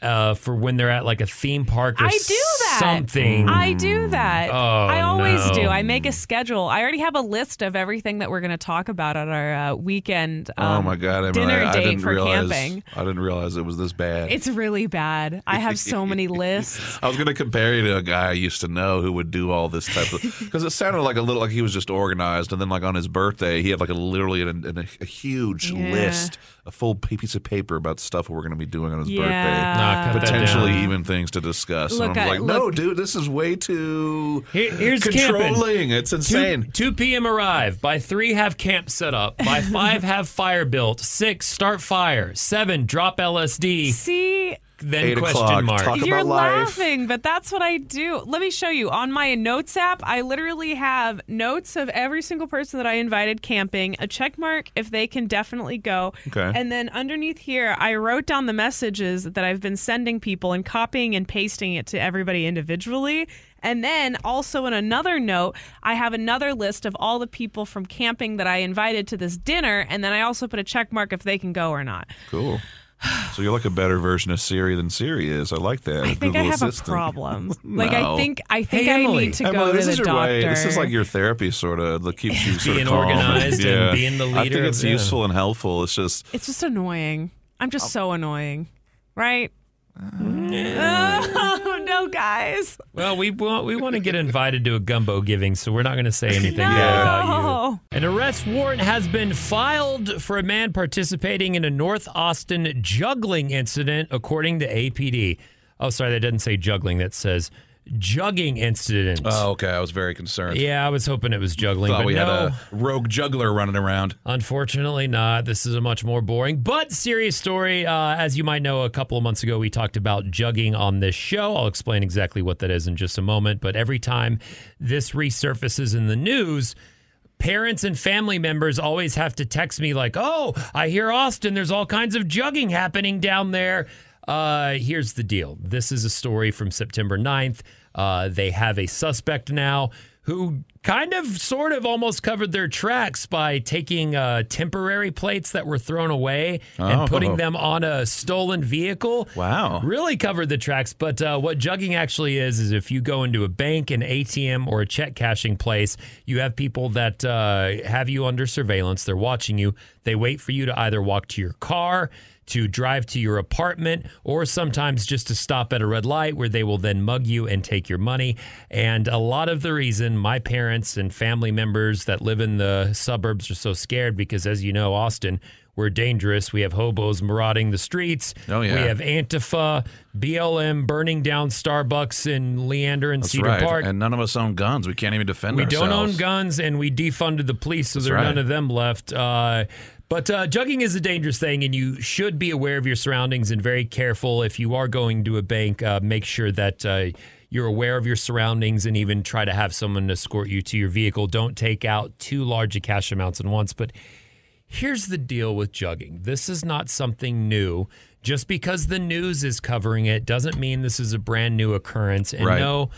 S2: uh, for when they're at like a theme park or
S4: I do that.
S2: something?
S4: I do that.
S2: Oh,
S4: I always
S2: no.
S4: do. I make a schedule. I already have a list of everything that we're going to talk about at our uh, weekend.
S3: oh
S4: um,
S3: my god, Emily,
S4: dinner
S3: I, I
S4: date
S3: didn't
S4: for
S3: realize.
S4: camping.
S3: I didn't realize it was this bad.
S4: It's really bad. I have so many lists.
S3: I was going to compare you to a guy I used to know who would do all this type of because it sounded like a little like he was just organized, and then like on his birthday, he had like a literally an, an, a huge
S4: Yeah.
S3: list, a full piece of paper about stuff we're going to be doing on his birthday.
S4: Yeah.
S2: Nah, cut
S3: potentially
S2: down.
S3: even things to discuss.
S4: Look,
S3: and I'm
S4: I-
S3: like, no, dude, this is way too
S2: Here- here's camping.
S3: controlling. It's
S2: 2,
S3: insane.
S2: 2 p.m. arrive. By 3, have camp set up. By 5, have fire built. 6, start fire. 7, drop LSD.
S4: See,
S2: Then
S3: Eight
S2: question
S3: o'clock,
S2: mark.
S3: talk
S4: you're
S3: about life.
S4: laughing, but that's what I do. Let me show you. On my notes app, I literally have notes of every single person that I invited camping, a check mark if they can definitely go.
S3: Okay.
S4: And then underneath here, I wrote down the messages that I've been sending people and copying and pasting it to everybody individually. And then also in another note, I have another list of all the people from camping that I invited to this dinner. And then I also put a check mark if they can go or not.
S3: Cool. So you're like a better version of Siri than Siri is. I like that.
S4: I think
S3: Google
S4: I have
S3: Assistant.
S4: a problem. Like I think I think
S2: Hey,
S4: I
S2: Emily.
S4: need to
S3: Emily,
S4: go
S3: this
S4: to
S3: is
S4: the
S3: your
S4: doctor.
S3: way. This is like your therapy, sort of, that keeps you sort
S2: Being
S3: of calm.
S2: organized and
S3: yeah.
S2: being the leader.
S3: I
S2: leader
S3: think it's
S2: yeah.
S3: useful and helpful. It's just
S4: It's just annoying. I'm just so annoying, right?
S3: Uh,
S4: Oh no, guys!
S2: Well, we want we want to get invited to a gumbo giving, so we're not going to say anything bad about you.
S4: No.
S2: An arrest warrant has been filed for a man participating in a North Austin juggling incident, according to APD. Oh, sorry, that doesn't say juggling. That says jugging incident.
S3: Oh, okay. I was very concerned.
S2: Yeah, I was hoping it was juggling,
S3: Thought
S2: but
S3: we
S2: no.
S3: had a rogue juggler running around.
S2: Unfortunately, not. This is a much more boring but serious story. Uh, as you might know, a couple of months ago, we talked about jugging on this show. I'll explain exactly what that is in just a moment. But every time this resurfaces in the news, parents and family members always have to text me like, "Oh, I hear Austin. There's all kinds of jugging happening down there." Uh, here's the deal. This is a story from September 9th. Uh, they have a suspect now who kind of sort of almost covered their tracks by taking uh, temporary plates that were thrown away
S3: Oh.
S2: and putting them on a stolen vehicle.
S3: Wow.
S2: Really covered the tracks. But uh, what jugging actually is, is if you go into a bank, an ATM, or a check cashing place, you have people that uh, have you under surveillance. They're watching you. They wait for you to either walk to your car, to drive to your apartment, or sometimes just to stop at a red light where they will then mug you and take your money. And a lot of the reason my parents and family members that live in the suburbs are so scared because, as you know, Austin, we're dangerous. We have hobos marauding the streets.
S3: Oh, yeah.
S2: We have Antifa, BLM burning down Starbucks in Leander and
S3: That's
S2: Cedar
S3: right.
S2: Park.
S3: And none of us own guns. We can't even defend
S2: We
S3: ourselves.
S2: We don't own guns, and we defunded the police, so there are
S3: right.
S2: none of them left. Uh, but uh, jugging is a dangerous thing, and you should be aware of your surroundings and very careful. If you are going to a bank, uh, make sure that uh, you're aware of your surroundings and even try to have someone escort you to your vehicle. Don't take out too large of cash amounts at once. But here's the deal with jugging this is not something new. Just because the news is covering it doesn't mean this is a brand new occurrence. And
S3: Right.
S2: no,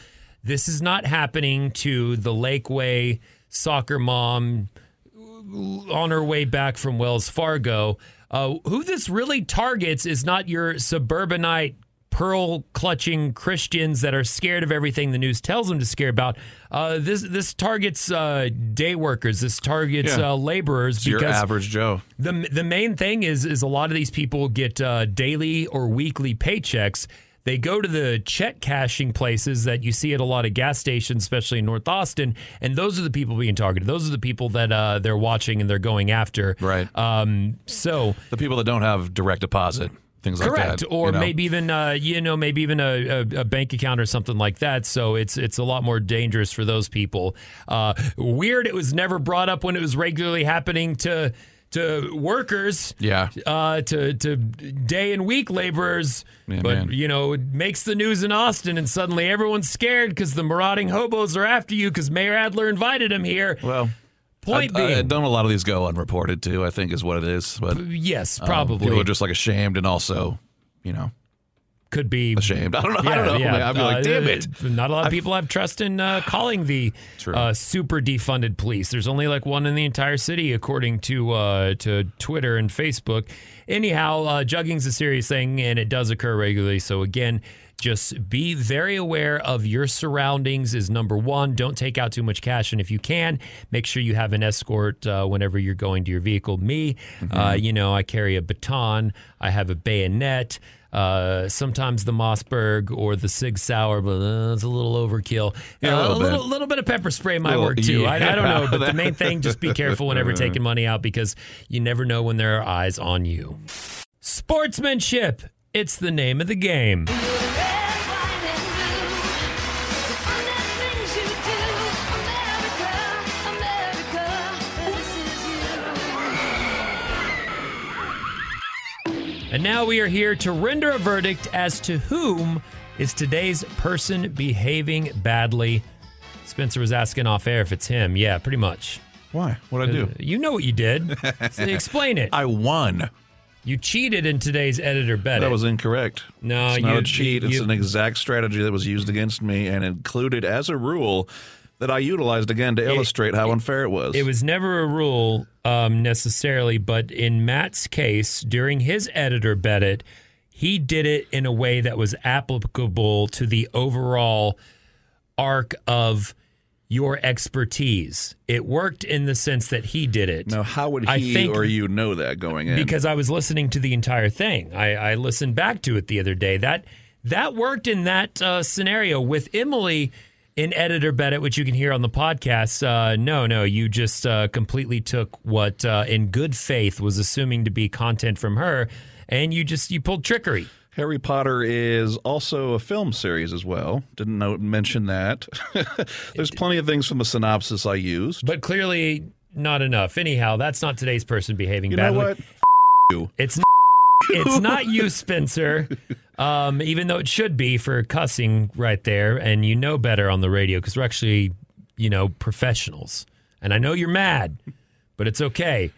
S2: this is not happening to the Lakeway soccer mom on her way back from Wells Fargo. Uh, who this really targets is not your suburbanite pearl clutching Christians that are scared of everything the news tells them to scare about. Uh, this this targets uh, day workers. This targets
S3: Yeah.
S2: uh, laborers
S3: It's your
S2: because
S3: average Joe.
S2: the the main thing is is a lot of these people get uh, daily or weekly paychecks. They go to the check cashing places that you see at a lot of gas stations, especially in North Austin, and those are the people being targeted. Those are the people that uh, they're watching and they're going after.
S3: Right.
S2: Um, so
S3: The people that don't have direct deposit, things like
S2: correct,
S3: that.
S2: or
S3: you know?
S2: maybe even uh, you know maybe even a, a, a bank account or something like that. So it's it's a lot more dangerous for those people. Uh, weird. It was never brought up when it was regularly happening to to workers.
S3: Yeah.
S2: uh, to to day and week laborers. But
S3: man.
S2: you know, it makes the news in Austin, and suddenly everyone's scared because the marauding hobos are after you because Mayor Adler invited him here.
S3: Well,
S2: Point
S3: I,
S2: being,
S3: I, don't a lot of these go unreported too? I think is what it is. But um,
S2: yes, probably
S3: people are just like ashamed and also, you know,
S2: could be
S3: ashamed. I don't know. I don't know. Yeah. I'd be like,
S2: Uh,
S3: damn it.
S2: Not a lot of people have trust in uh, calling the uh, super defunded police. There's only like one in the entire city, according to uh, to Twitter and Facebook. Anyhow, uh, jugging's a serious thing, and it does occur regularly. So again. Just be very aware of your surroundings is number one. Don't take out too much cash, and if you can, make sure you have an escort uh, whenever you're going to your vehicle. Me,
S3: Mm-hmm.
S2: uh, you know, I carry a baton, I have a bayonet, uh, sometimes the Mossberg or the Sig Sauer, but uh, it's a little overkill.
S3: Yeah, a
S2: Uh,
S3: little bit.
S2: little, little bit of pepper spray might
S3: Little-
S2: work too. I, I don't know, but the main thing, just be careful whenever taking money out because you never know when there are eyes on you. Sportsmanship. It's the name of the game. And now we are here to render a verdict as to whom is today's person behaving badly. Spencer was asking off air if it's him. Yeah, pretty much.
S3: Why? What I uh, do?
S2: You know what you did. So explain it.
S3: I won.
S2: You cheated in today's editor bet.
S3: That was incorrect.
S2: No,
S3: it's not
S2: you-
S3: a cheat. It's
S2: you-
S3: an exact strategy that was used against me and included as a rule that I utilized again to illustrate how unfair it was.
S2: It was never a rule um, necessarily, but in Matt's case, during his editor bet it, he did it in a way that was applicable to the overall arc of your expertise. It worked in the sense that he did it.
S3: now, how would he
S2: think-
S3: or you know that going in?
S2: because I was listening to the entire thing. I, I listened back to it the other day. That that worked in that uh, scenario with Emily in Editor Bennett, which you can hear on the podcast. Uh, no, no, you just uh, completely took what uh, in good faith was assuming to be content from her, and you just you pulled trickery.
S3: Harry Potter is also a film series as well. Didn't know, mention that. There's plenty of things from the synopsis I used.
S2: But clearly not enough. Anyhow, that's not today's person behaving
S3: You know
S2: badly.
S3: what? you.
S2: It's n- it's not you, Spencer. Um, even though it should be for cussing right there, and you know better on the radio because we're actually, you know, professionals And I know you're mad, but it's okay.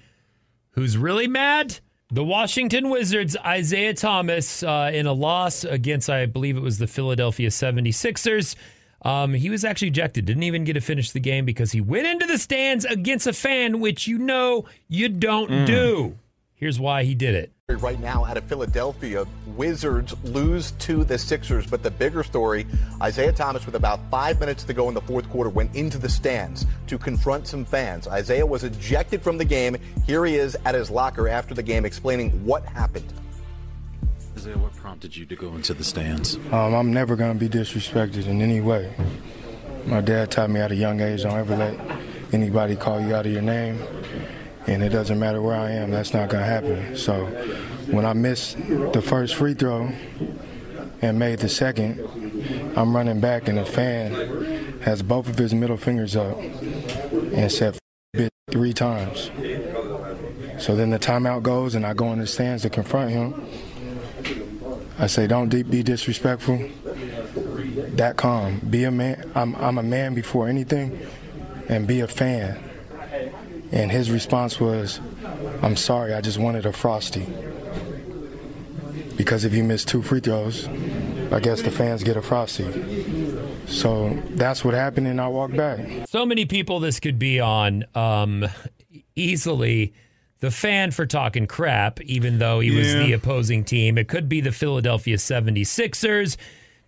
S2: Who's really mad? The Washington Wizards, Isaiah Thomas, uh, in a loss against, I believe it was the Philadelphia 76ers. Um, he was actually ejected, didn't even get to finish the game because he went into the stands against a fan, which you know you don't do. Here's why he did it.
S10: Right now out of Philadelphia, Wizards lose to the Sixers, but the bigger story, Isaiah Thomas with about five minutes to go in the fourth quarter went into the stands to confront some fans. Isaiah was ejected from the game. Here he is at his locker after the game explaining what happened.
S11: Isaiah, what prompted you to go into the stands?
S12: Um, I'm never going to be disrespected in any way. My dad taught me at a young age don't ever let anybody call you out of your name. And it doesn't matter where I am, that's not going to happen. So when I missed the first free throw and made the second, I'm running back, and the fan has both of his middle fingers up and said, "F- bitch three times. So then the timeout goes, and I go in the stands to confront him. I say, don't be disrespectful. That calm. Be a man. I'm, I'm a man before anything, and be a fan. And his response was, I'm sorry, I just wanted a frosty. Because if you miss two free throws, I guess the fans get a frosty. So that's what happened, and I walked back.
S2: So many people this could be on um, easily. The fan for talking crap, even though he was the opposing team. It could be the Philadelphia 76ers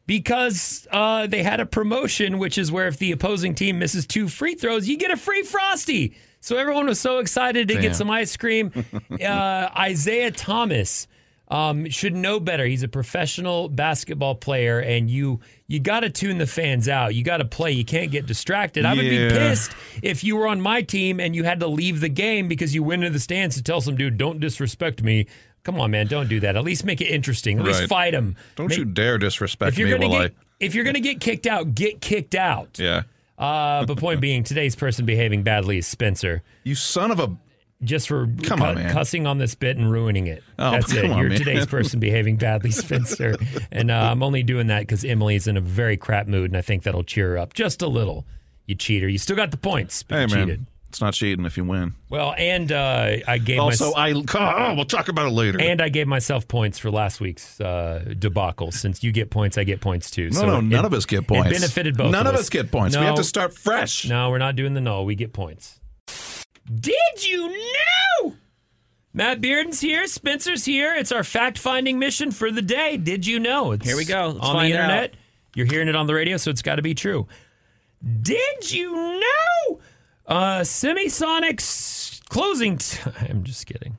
S2: because uh, they had a promotion, which is where if the opposing team misses two free throws, you get a free Frosty. So everyone was so excited to
S3: Damn.
S2: get some ice cream. uh, Isaiah Thomas um, should know better. He's a professional basketball player, and you you got to tune the fans out. You got to play. You can't get distracted. I would be pissed if you were on my team and you had to leave the game because you went into the stands to tell some dude, "Don't disrespect me." Come on, man, don't do that. At least make it interesting. At least fight him.
S3: Don't you dare disrespect
S2: If you're
S3: me while
S2: get if you're gonna get kicked out, get kicked out.
S3: Yeah.
S2: Uh, but point being, today's person behaving badly is Spencer.
S3: You son of a.
S2: Just for
S3: Come
S2: cu-
S3: on, man.
S2: cussing on this bit and ruining it.
S3: Oh,
S2: That's it.
S3: on,
S2: You're
S3: man.
S2: today's person behaving badly, Spencer. and uh, I'm only doing that because Emily's in a very crap mood, and I think that'll cheer her up just a little. You cheater. You still got the points, but
S3: Hey,
S2: you
S3: man.
S2: cheated.
S3: It's not cheating if you win.
S2: Well, and uh, I gave
S3: Also,
S2: my,
S3: I. Oh, we'll talk about it later.
S2: and I gave myself points for last week's uh, debacle. Since you get points, I get points too.
S3: no,
S2: so
S3: no,
S2: it-
S3: none of us get points.
S2: It benefited both.
S3: None
S2: of
S3: of us get points. We have to start fresh.
S2: No, we're not doing the no. We get points. Did you know? Matt Bearden's here. Spencer's here. It's our fact finding mission for the day. Did you know? It's
S6: Here we go. Let's
S2: on
S6: find
S2: the
S6: out.
S2: internet. You're hearing it on the radio, so it's got to be true. Did you know? Uh, Semisonic's closing. I'm just kidding.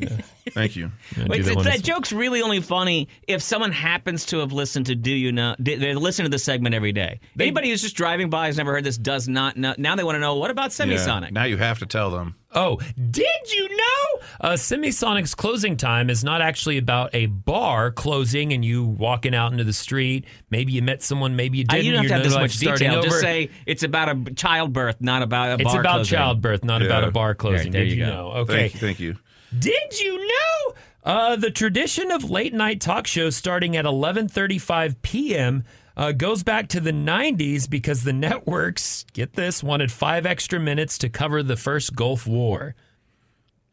S3: Thank you.
S2: I'm
S6: Wait,
S2: that
S6: that,
S2: one
S6: that
S2: this-
S6: joke's really only funny if someone happens to have listened to Do You Know? They they listen to this segment every day. Anybody who's just driving by has never heard this does not know. Now they want to know what about
S3: Yeah.
S6: Semisonic?
S3: Now you have to tell them.
S2: Oh, did you know? Uh, Semisonic's closing time is not actually about a bar closing and you walking out into the street. Maybe you met someone, maybe you
S6: Uh,
S2: didn't.
S6: you don't have to have this much
S2: life starting
S6: detail. Just say it's about a childbirth, not about a
S2: it's
S6: bar It's
S2: about
S6: closing.
S2: childbirth, not
S3: Yeah.
S2: about a bar closing.
S6: there
S2: Did
S6: you
S2: you
S6: go.
S2: know? Okay.
S3: Thank, thank you.
S2: Did you know? Uh, the tradition of late night talk shows starting at 11:35 p.m. Uh, goes back to the 90s because the networks, get this, wanted five extra minutes to cover the first Gulf War.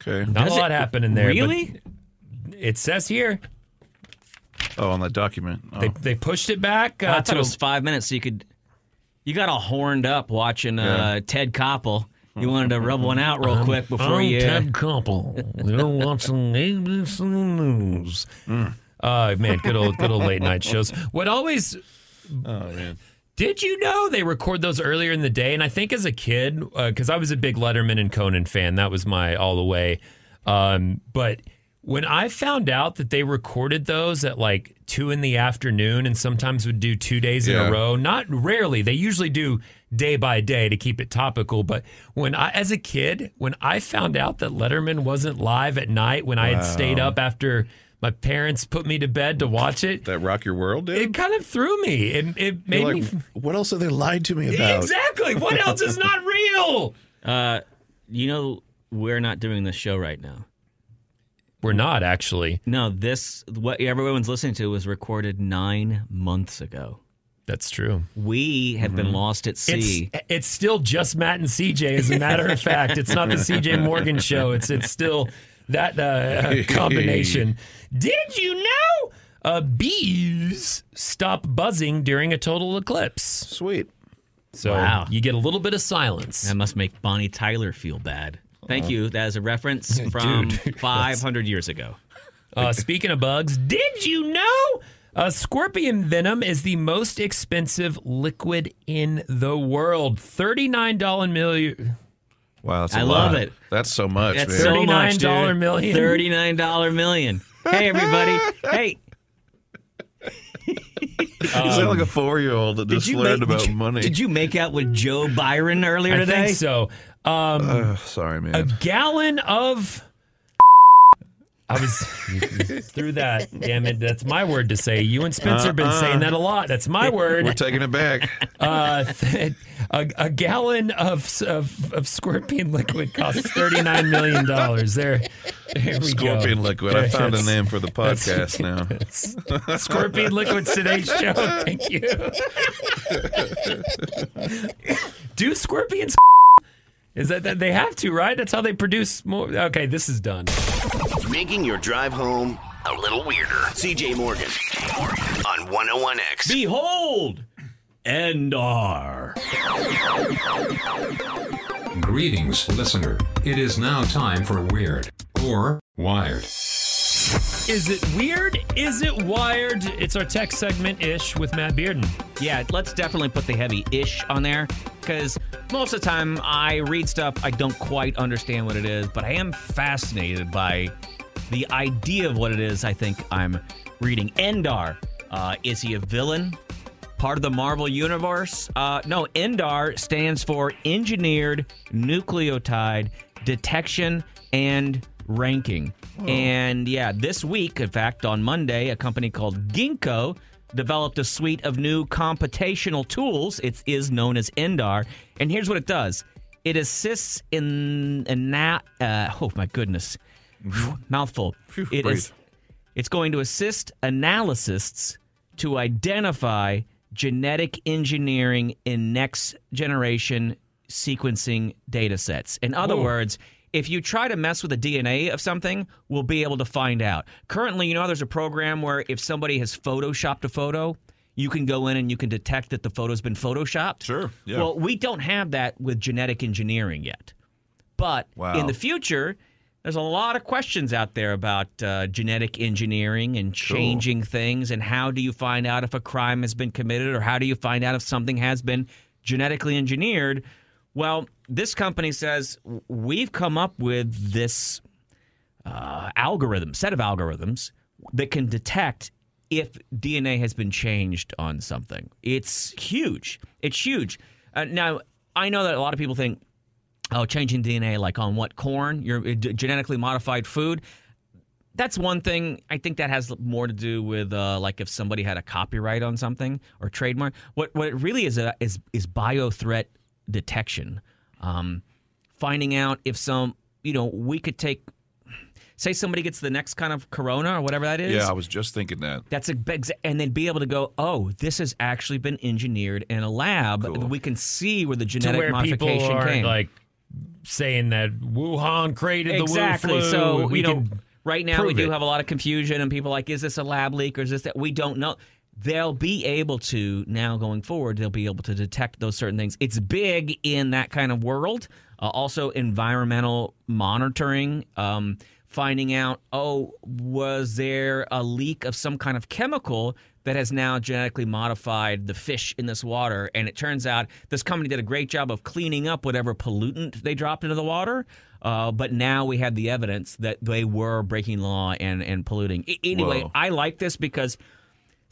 S3: Okay.
S2: Not
S6: Does
S2: a lot
S6: it-
S2: happening there.
S6: Really?
S2: It says here
S3: Oh, on that document. Oh.
S2: they they pushed it back
S6: I
S2: uh,
S6: thought
S2: to
S6: it was five minutes, so you could. You got all horned up watching uh, Ted Koppel. You wanted to rub one out real quick before
S2: I'm
S6: you.
S2: Ted Koppel. You're watching ABC News. Uh, man, good old good old late night shows. What always
S3: oh man.
S2: Did you know they record those earlier in the day? And I think as a kid, because I was a big Letterman and Conan fan, that was my all the way. Um, but when I found out that they recorded those at like two in the afternoon and sometimes would do two days in
S3: Yeah.
S2: a row, not rarely, they usually do day by day to keep it topical. But when I, as a kid, when I found out that Letterman wasn't live at night, when I had stayed up after my parents put me to bed to watch it,
S3: That rock your world, dude.
S2: it kind of threw me. It, it made
S3: You're
S2: me.
S3: like, what else have they lied to me about?
S2: Exactly. What else is not real?
S6: Uh, you know, we're not doing this show right now.
S2: We're not actually.
S6: No, this what everyone's listening to was recorded nine months ago.
S2: That's true.
S6: We have been lost at sea.
S2: It's it's still just Matt and CJ. As a matter of fact, it's not the CJ Morgan show. It's it's still that uh, combination. Did you know uh, bees stop buzzing during a total eclipse?
S3: Sweet.
S2: So
S6: Wow.
S2: you get a little bit of silence.
S6: That must make Bonnie Tyler feel bad. Thank
S2: Uh,
S6: you. That is a reference from
S2: Dude,
S6: 500 years ago.
S2: Uh, speaking of bugs, did you know uh, scorpion venom is the most expensive liquid in the world? Thirty-nine dollar million.
S3: Wow, that's a
S6: I love
S3: lot.
S6: it.
S3: That's so much,
S6: That's
S3: man.
S6: so much, dude.
S2: $39 million.
S6: $39 million. Hey, everybody. hey,
S3: you sound like a four-year-old that just learned
S6: make-
S3: about
S6: did you-
S3: money.
S6: did you make out with Joe Byron earlier
S2: I
S6: today?
S2: think so. Um,
S3: Uh, sorry, man.
S2: a gallon of. I was through that. Damn it! That's my word to say. You and Spencer have been
S3: Uh-uh.
S2: saying that a lot. That's my word.
S3: We're taking it back.
S2: Uh, th- a, a gallon of, of of scorpion liquid costs thirty nine million dollars. There, there we go.
S3: Scorpion liquid. I found a name for the podcast now.
S2: Scorpion liquid today's show. Thank you. Do scorpions? Is that, that they have to right? That's how they produce more. Okay, this is done.
S7: Making your drive home a little weirder. CJ Morgan on 101X.
S6: Behold, Endar.
S13: Greetings, listener. It is now time for Weird or Wired.
S2: Is it weird? Is it wired? It's our tech segment ish with Matt Bearden.
S6: Yeah, let's definitely put the heavy ish on there because most of the time I read stuff I don't quite understand what it is, but I am fascinated by the idea of what it is I think I'm reading. Endar, uh, is he a villain? Part of the Marvel Universe? Uh, no, Endar stands for Engineered Nucleotide Detection and Ranking. And yeah, this week, in fact, on Monday, a company called Ginkgo developed a suite of new computational tools. It is known as Endar. And here's what it does it assists in, in that. Uh, oh, my goodness. Mouthful. It
S3: breathe.
S6: is. It's going to assist analysts to identify genetic engineering in next generation sequencing data sets. In other
S2: Whoa.
S6: words, if you try to mess with the DNA of something, we'll be able to find out. Currently, you know, there's a program where if somebody has photoshopped a photo, you can go in and you can detect that the photo's been photoshopped.
S3: Sure, yeah.
S6: Well, we don't have that with genetic engineering yet. But
S3: Wow.
S6: in the future, there's a lot of questions out there about uh, genetic engineering and changing things. And how do you find out if a crime has been committed or how do you find out if something has been genetically engineered? Well, this company says we've come up with this uh, algorithm, set of algorithms that can detect if DNA has been changed on something. It's huge. It's huge. Uh, now, I know that a lot of people think, oh, changing DNA, like on what corn, your uh, genetically modified food. That's one thing. I think that has more to do with uh, like if somebody had a copyright on something or trademark. What what it really is a, is is bio threat detection. Um, finding out if some you know we could take say somebody gets the next kind of corona or whatever that is.
S3: Yeah, I was just thinking that.
S6: That's a big, and then be able to go, oh, this has actually been engineered in a lab. We can see where the
S2: To
S6: genetic
S2: where people
S6: modification
S2: are
S6: came.
S2: like saying that Wuhan created
S6: exactly.
S2: the Wu flu.
S6: So
S2: we
S6: you know, right now we do
S2: it.
S6: have a lot of confusion, and people are like, is this a lab leak or is this that? We don't know. They'll be able to now going forward. They'll be able to detect those certain things. It's big in that kind of world. Uh, also, environmental monitoring. Um, finding out, oh, was there a leak of some kind of chemical that has now genetically modified the fish in this water? And it turns out this company did a great job of cleaning up whatever pollutant they dropped into the water. Uh, but now we have the evidence that they were breaking law and, and polluting. I- anyway,
S3: Whoa.
S6: I like this because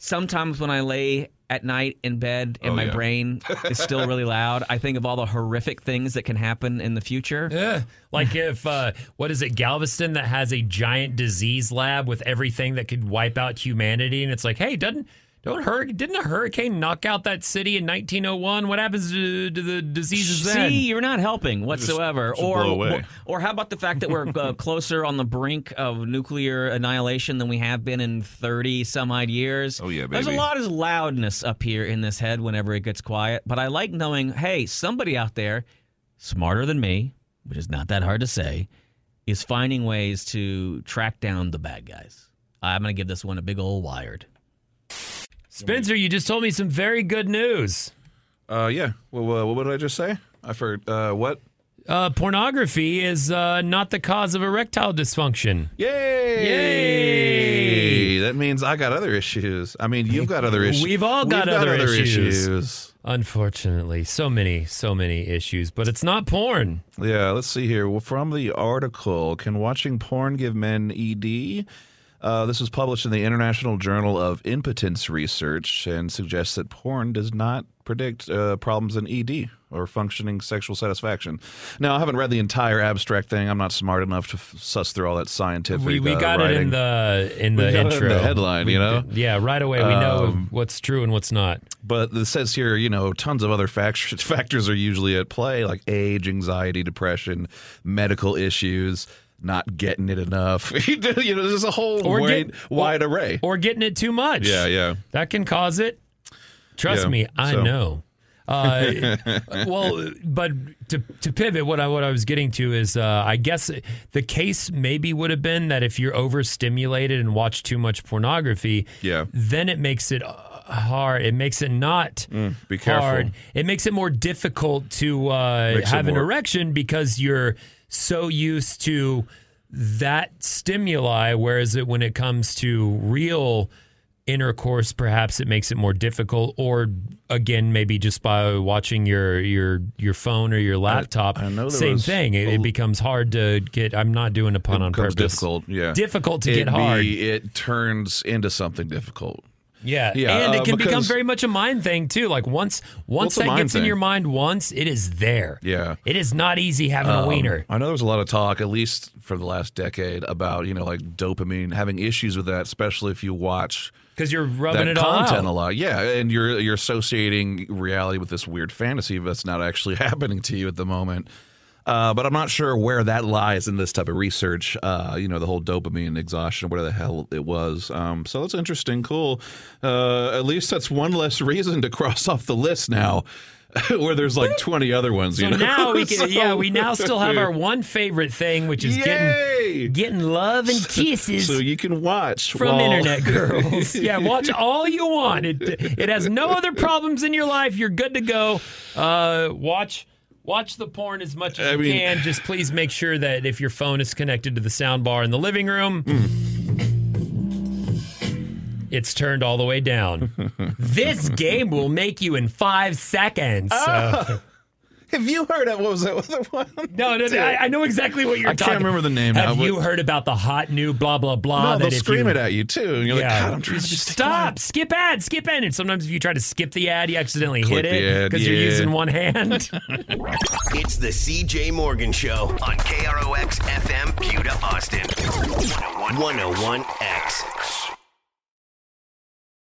S6: sometimes when I lay at night in bed and
S3: Oh,
S6: my
S3: yeah.
S6: brain is still really loud, I think of all the horrific things that can happen in the future.
S2: Yeah. Like if uh, what is it, Galveston that has a giant disease lab with everything that could wipe out humanity, and it's like, hey, doesn't Don't hur- didn't a hurricane knock out that city in 1901? What happens to, to the diseases
S6: See,
S2: then?
S6: See, you're not helping whatsoever.
S3: just
S6: or,
S3: blow away.
S6: or how about the fact that we're uh, closer on the brink of nuclear annihilation than we have been in 30 some odd years?
S3: Oh, yeah,
S6: There's a lot of loudness up here in this head whenever it gets quiet, but I like knowing, hey, somebody out there smarter than me, which is not that hard to say, is finding ways to track down the bad guys. I'm going to give this one a big old wired.
S2: Spencer, you just told me some very good news.
S3: Uh, yeah. Well, uh, what did I just say? I forgot. Uh, what?
S2: Uh, pornography is uh, not the cause of erectile dysfunction.
S3: Yay!
S2: Yay!
S3: That means I got other issues. I mean, you've got other issues.
S2: We've all got other
S3: issues.
S2: issues. Unfortunately, so many, so many issues, but it's not porn.
S3: Yeah, let's see here. Well, from the article, can watching porn give men ED? Uh, this was published in the International Journal of Impotence Research and suggests that porn does not predict uh, problems in ED or functioning sexual satisfaction. Now, I haven't read the entire abstract thing. I'm not smart enough to f- suss through all that scientific.
S2: We, we
S3: uh,
S2: got it in the in
S3: We
S2: the
S3: got it in the headline,
S2: We
S3: you know?
S2: yeah, right away we know
S3: Um,
S2: what's true and what's not.
S3: But it says here, you know, tons of other factors factors are usually at play, like age, anxiety, depression, medical issues, not getting it enough. you know, there's a whole
S2: Or
S3: wide,
S2: get-
S3: wide array.
S2: Or getting it too much.
S3: Yeah, yeah.
S2: That can cause it. Trust
S3: Yeah,
S2: me, I
S3: so-
S2: know. Uh, well, but to to pivot, what I what I was getting to is, uh, I guess the case maybe would have been that if you're overstimulated and watch too much pornography,
S3: Yeah.
S2: then it makes it hard. It makes it not
S3: Mm, be careful.
S2: hard. It makes it more difficult to uh, have an
S3: more-
S2: erection because you're so used to that stimuli. Whereas it, when it comes to real intercourse, perhaps it makes it more difficult. Or again, maybe just by watching your your your phone or your laptop,
S3: I know
S2: same thing. It, it becomes hard to get. I'm not doing a pun on purpose.
S3: difficult. Yeah,
S2: difficult to
S3: It
S2: get hard.
S3: be- it turns into something difficult.
S2: Yeah,
S3: Yeah,
S2: and
S3: uh,
S2: it can become very much a mind thing too. Like once once that gets in your mind once, it is there.
S3: Yeah.
S2: It is not easy having a
S3: Um,
S2: wiener.
S3: I know there was a lot of talk, at least for the last decade, about you know like dopamine having issues with that, especially if you watch
S2: Because you're rubbing
S3: that
S2: it all
S3: content a lot. Yeah, and you're you're associating reality with this weird fantasy that's not actually happening to you at the moment. Uh, but I'm not sure where that lies in this type of research. Uh, you know, the whole dopamine exhaustion, whatever the hell it was. Um, so that's interesting, cool. Uh, at least that's one less reason to cross off the list now, where there's like 20 other ones.
S2: So
S3: you know?
S2: now we can,
S3: So-
S2: yeah, we now still have our one favorite thing, which is
S3: Yay!
S2: getting getting love and kisses
S3: so you can watch
S2: from
S3: while-
S2: internet girls. yeah, watch all you want. It it has no other problems in your life. You're good to go. Uh, watch. Watch the porn as much as
S3: I
S2: you
S3: mean-
S2: can. Just please make sure that if your phone is connected to the sound bar in the living room, it's turned all the way down. this game will make you in five seconds.
S3: Ah! Have you heard of what was that other one?
S2: No, no, no I, I know exactly what you're talking about.
S3: I can't remember the name
S2: Have
S3: now,
S2: you
S3: but-
S2: heard about the hot new blah blah blah?
S3: No, they'll
S2: if
S3: scream
S2: you-
S3: it at you too. And you're like, God, I'm trying to just stay
S2: stop, skip ad, skip ad. And sometimes if you try to skip the ad, you accidentally
S3: Click
S2: hit
S3: the
S2: it
S3: ad,
S2: because you're
S3: yeah.
S2: using one hand.
S7: It's the CJ Morgan Show on KROX FM, Buda, Austin. 101X.